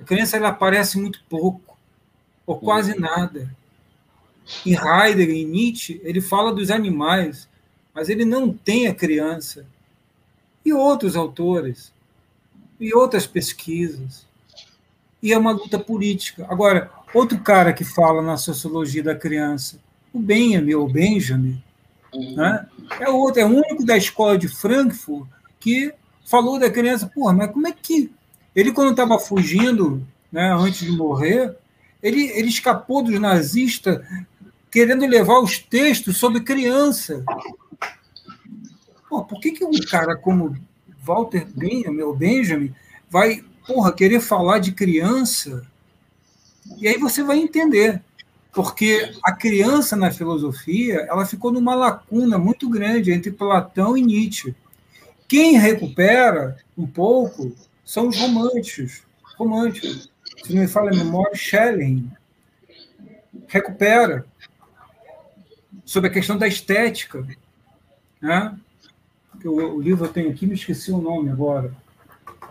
Speaker 3: A criança ela aparece muito pouco, ou quase uhum. nada. Em Heidegger, em Nietzsche, ele fala dos animais, mas ele não tem a criança. E outros autores, e outras pesquisas. E é uma luta política. Agora, outro cara que fala na sociologia da criança, o Benjamin, ou Benjamin, uhum. né? é outro, é o único da escola de Frankfurt que falou da criança, porra, mas como é que. Ele, quando estava fugindo, né, antes de morrer, ele, ele escapou dos nazistas querendo levar os textos sobre criança. Pô, por que, que um cara como Walter Benjamin, ou Benjamin vai porra, querer falar de criança? E aí você vai entender. Porque a criança na filosofia ela ficou numa lacuna muito grande entre Platão e Nietzsche. Quem recupera um pouco são os românticos. Românticos. Se não me fala a memória, Schelling recupera sobre a questão da estética. Né? o, o livro eu tenho aqui, me esqueci o nome agora,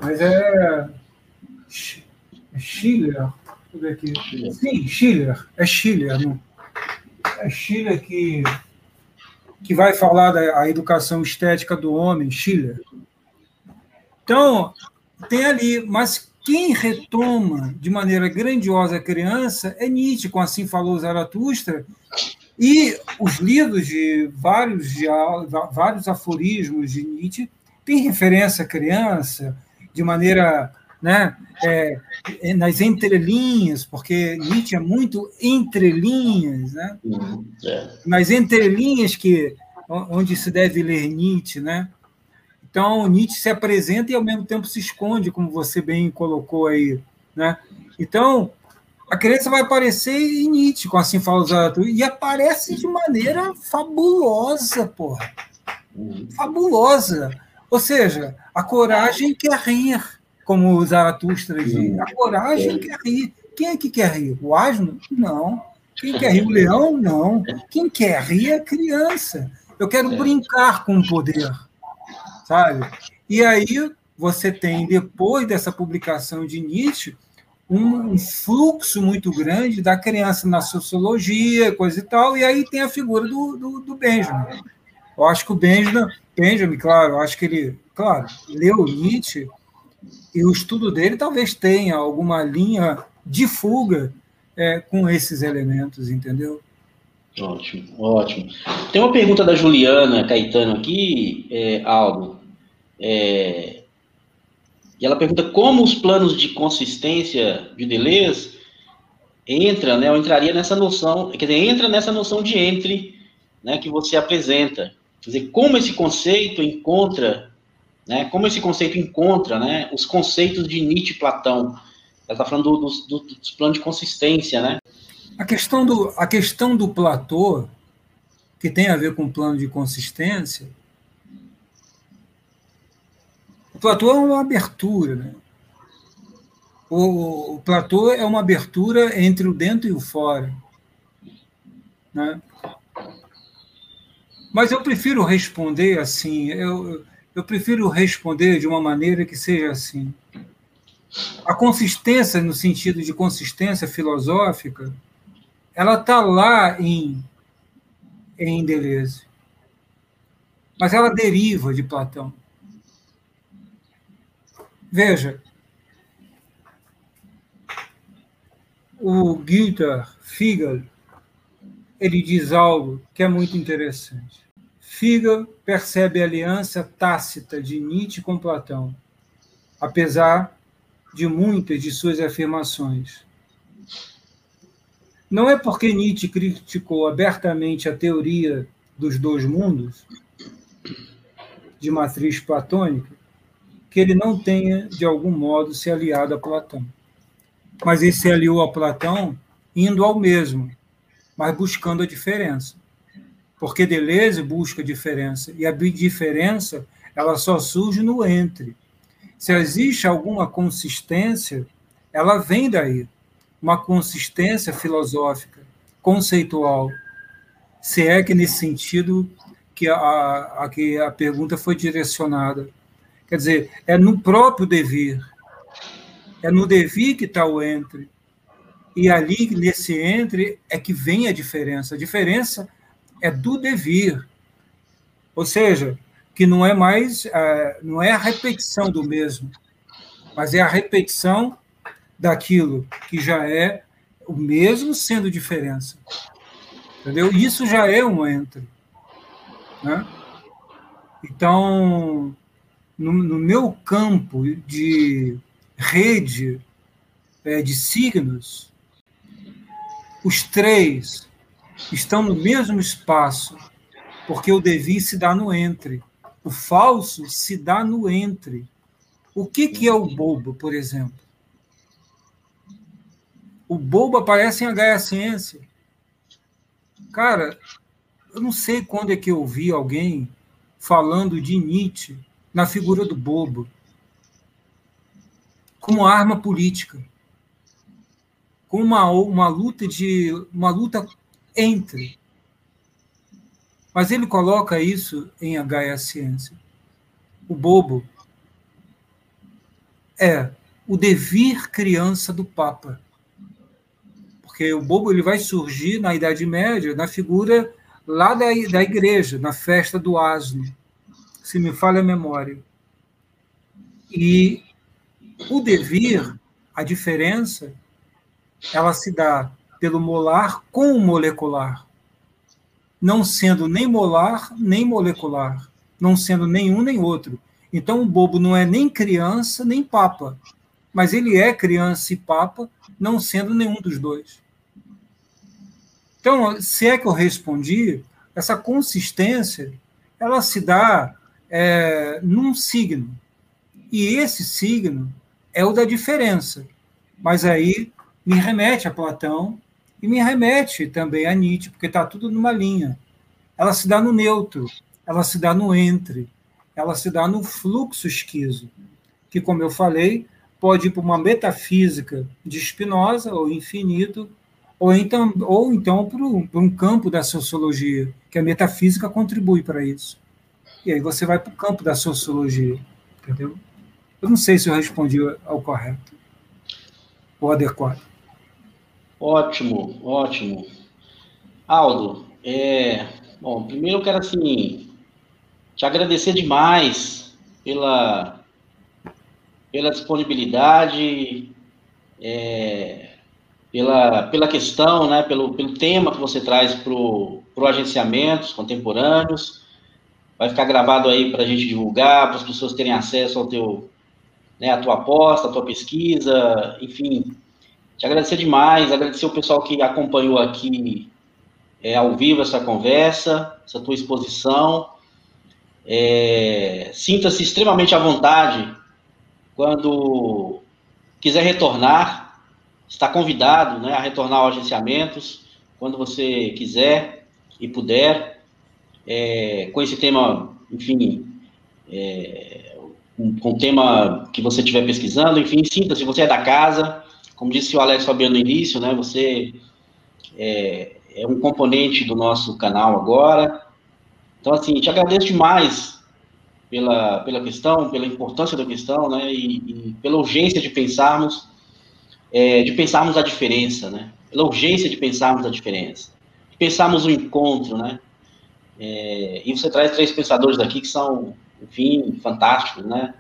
Speaker 3: mas é, é Schiller, deixa eu ver aqui. Sim, Schiller, é Schiller, não? É Schiller que, que vai falar da educação estética do homem, Schiller. Então, tem ali, mas quem retoma de maneira grandiosa a criança é Nietzsche, com Assim Falou Zaratustra, e os livros de vários, de, vários aforismos de Nietzsche têm referência à criança de maneira né, é, é, nas entrelinhas, porque Nietzsche é muito entrelinhas, né? É. nas entrelinhas que onde se deve ler Nietzsche, né? Então Nietzsche se apresenta e ao mesmo tempo se esconde, como você bem colocou aí, né? Então a criança vai aparecer em Nietzsche, com assim fala Zaratustra, e aparece de maneira fabulosa, porra. Uhum. Fabulosa. Ou seja, a coragem quer rir, como Zaratustra diz. A coragem quer rir. Quem é que quer rir? O asno? Não. Quem quer rir? O leão? Não. Quem quer rir é a criança. Eu quero é. brincar com o poder, sabe? E aí você tem, depois dessa publicação de Nietzsche, um fluxo muito grande da criança na sociologia, coisa e tal, e aí tem a figura do, do, do Benjamin. Eu acho que o Benjamin, Benjamin, claro, eu acho que ele, claro, leu Nietzsche, e o estudo dele talvez tenha alguma linha de fuga é, com esses elementos, entendeu?
Speaker 4: Ótimo, ótimo. Tem uma pergunta da Juliana Caetano aqui, é, Aldo. É, e ela pergunta como os planos de consistência de Deleuze entra, né, ou entraria nessa noção, quer dizer, entra nessa noção de entre, né, que você apresenta. Quer dizer, como esse conceito encontra, né, como esse conceito encontra, né, os conceitos de Nietzsche e Platão. Ela está falando do, do, dos planos de consistência, né?
Speaker 3: A questão do, a questão do Platô, que tem a ver com o plano de consistência, o platô é uma abertura. Né? O, o platô é uma abertura entre o dentro e o fora. Né? Mas eu prefiro responder assim, eu, eu prefiro responder de uma maneira que seja assim. A consistência, no sentido de consistência filosófica, ela está lá em, em Deleuze. Mas ela deriva de Platão. Veja, o Gunther Figel, ele diz algo que é muito interessante. Figel percebe a aliança tácita de Nietzsche com Platão, apesar de muitas de suas afirmações. Não é porque Nietzsche criticou abertamente a teoria dos dois mundos, de matriz platônica, que ele não tenha, de algum modo, se aliado a Platão. Mas ele se aliou a Platão indo ao mesmo, mas buscando a diferença. Porque Deleuze busca diferença, e a diferença ela só surge no entre. Se existe alguma consistência, ela vem daí, uma consistência filosófica, conceitual. Se é que nesse sentido que a, a, que a pergunta foi direcionada. Quer dizer, é no próprio devir. É no devir que está o entre. E ali, nesse entre, é que vem a diferença. A diferença é do devir. Ou seja, que não é mais, é, não é a repetição do mesmo, mas é a repetição daquilo que já é o mesmo sendo diferença. Entendeu? Isso já é um entre. Né? Então, no, no meu campo de rede é, de signos, os três estão no mesmo espaço, porque o devir se dá no entre. O falso se dá no entre. O que, que é o bobo, por exemplo? O bobo aparece em H Ciência. Cara, eu não sei quando é que eu vi alguém falando de Nietzsche na figura do bobo, como arma política, como uma, uma luta de uma luta entre. Mas ele coloca isso em H ciência. o bobo, é o devir criança do Papa. Porque o bobo ele vai surgir na Idade Média na figura lá da, da igreja, na festa do asno, se me falha a memória. E o devir, a diferença, ela se dá pelo molar com o molecular, não sendo nem molar nem molecular, não sendo nenhum nem outro. Então o bobo não é nem criança nem papa, mas ele é criança e papa, não sendo nenhum dos dois. Então, se é que eu respondi, essa consistência ela se dá é, num signo. E esse signo é o da diferença. Mas aí me remete a Platão e me remete também a Nietzsche, porque está tudo numa linha. Ela se dá no neutro, ela se dá no entre, ela se dá no fluxo esquizo, que, como eu falei, pode ir para uma metafísica de Spinoza, ou infinito, ou então, ou então para, um, para um campo da sociologia, que a metafísica contribui para isso. E aí você vai para o campo da sociologia, entendeu? Eu não sei se eu respondi ao correto, ou adequado.
Speaker 4: Ótimo, ótimo. Aldo, é, bom, primeiro eu quero assim te agradecer demais pela pela disponibilidade, é, pela, pela questão, né, pelo, pelo tema que você traz para o agenciamentos contemporâneos. Vai ficar gravado aí para a gente divulgar, para as pessoas terem acesso ao teu, né, a tua aposta, a tua pesquisa, enfim, te agradecer demais, agradecer o pessoal que acompanhou aqui é, ao vivo essa conversa, essa tua exposição. É, Sinta-se extremamente à vontade quando quiser retornar, está convidado né, a retornar ao agenciamentos, quando você quiser e puder, é, com esse tema, enfim, é, com o tema que você estiver pesquisando, enfim, sinta-se, você é da casa, como disse o Alex Fabiano no início, né, você é, é, um componente do nosso canal agora. Então, assim, te agradeço demais pela, pela questão, pela importância da questão, né, e, e pela urgência de pensarmos, é, de pensarmos a diferença, né, pela urgência de pensarmos a diferença, de pensarmos o encontro, né, é, e você traz três pensadores daqui que são, enfim, fantásticos, né,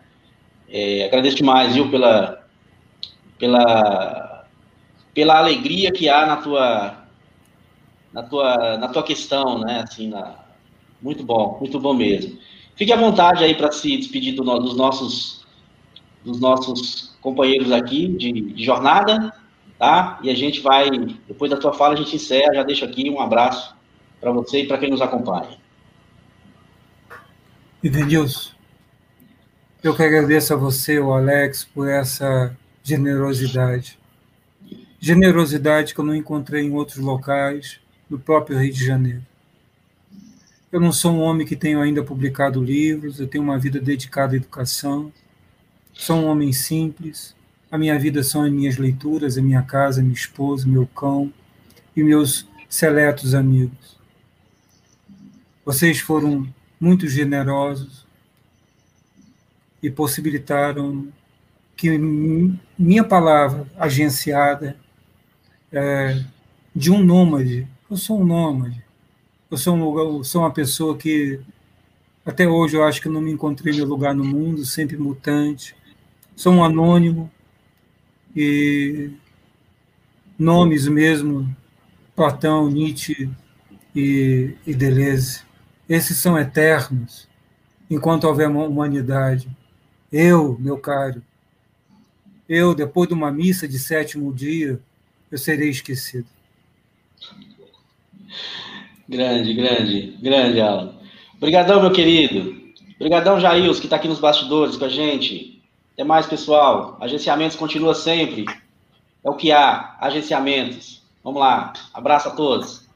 Speaker 4: é, agradeço demais, viu, pela, pela, pela alegria que há na tua, na tua, na tua questão, né? Assim, na, muito bom, muito bom mesmo. Fique à vontade aí para se despedir do, dos nossos dos nossos companheiros aqui de, de, jornada, tá? E a gente vai, depois da tua fala, a gente encerra, já deixo aqui um abraço para você e para quem nos acompanha.
Speaker 3: Edenilson, eu que agradeço a você, o Alex, por essa generosidade. Generosidade que eu não encontrei em outros locais, no próprio Rio de Janeiro. Eu não sou um homem que tenho ainda publicado livros, eu tenho uma vida dedicada à educação. Sou um homem simples. A minha vida são as minhas leituras, a minha casa, minha esposa, meu cão e meus seletos amigos. Vocês foram muito generosos e possibilitaram que minha palavra agenciada é, de um nômade, eu sou um nômade, eu sou, um, eu sou uma pessoa que até hoje eu acho que não me encontrei meu lugar no mundo, sempre mutante, sou um anônimo e nomes mesmo, Platão, Nietzsche e, e Deleuze, esses são eternos enquanto houver humanidade. Eu, meu caro, eu, depois de uma missa de sétimo dia, eu serei esquecido.
Speaker 4: Grande, grande, grande, Alan. Obrigadão, meu querido. Obrigadão, Jails, que está aqui nos bastidores com a gente. Até mais, pessoal. Agenciamentos continua sempre. É o que há. Agenciamentos. Vamos lá. Abraço a todos.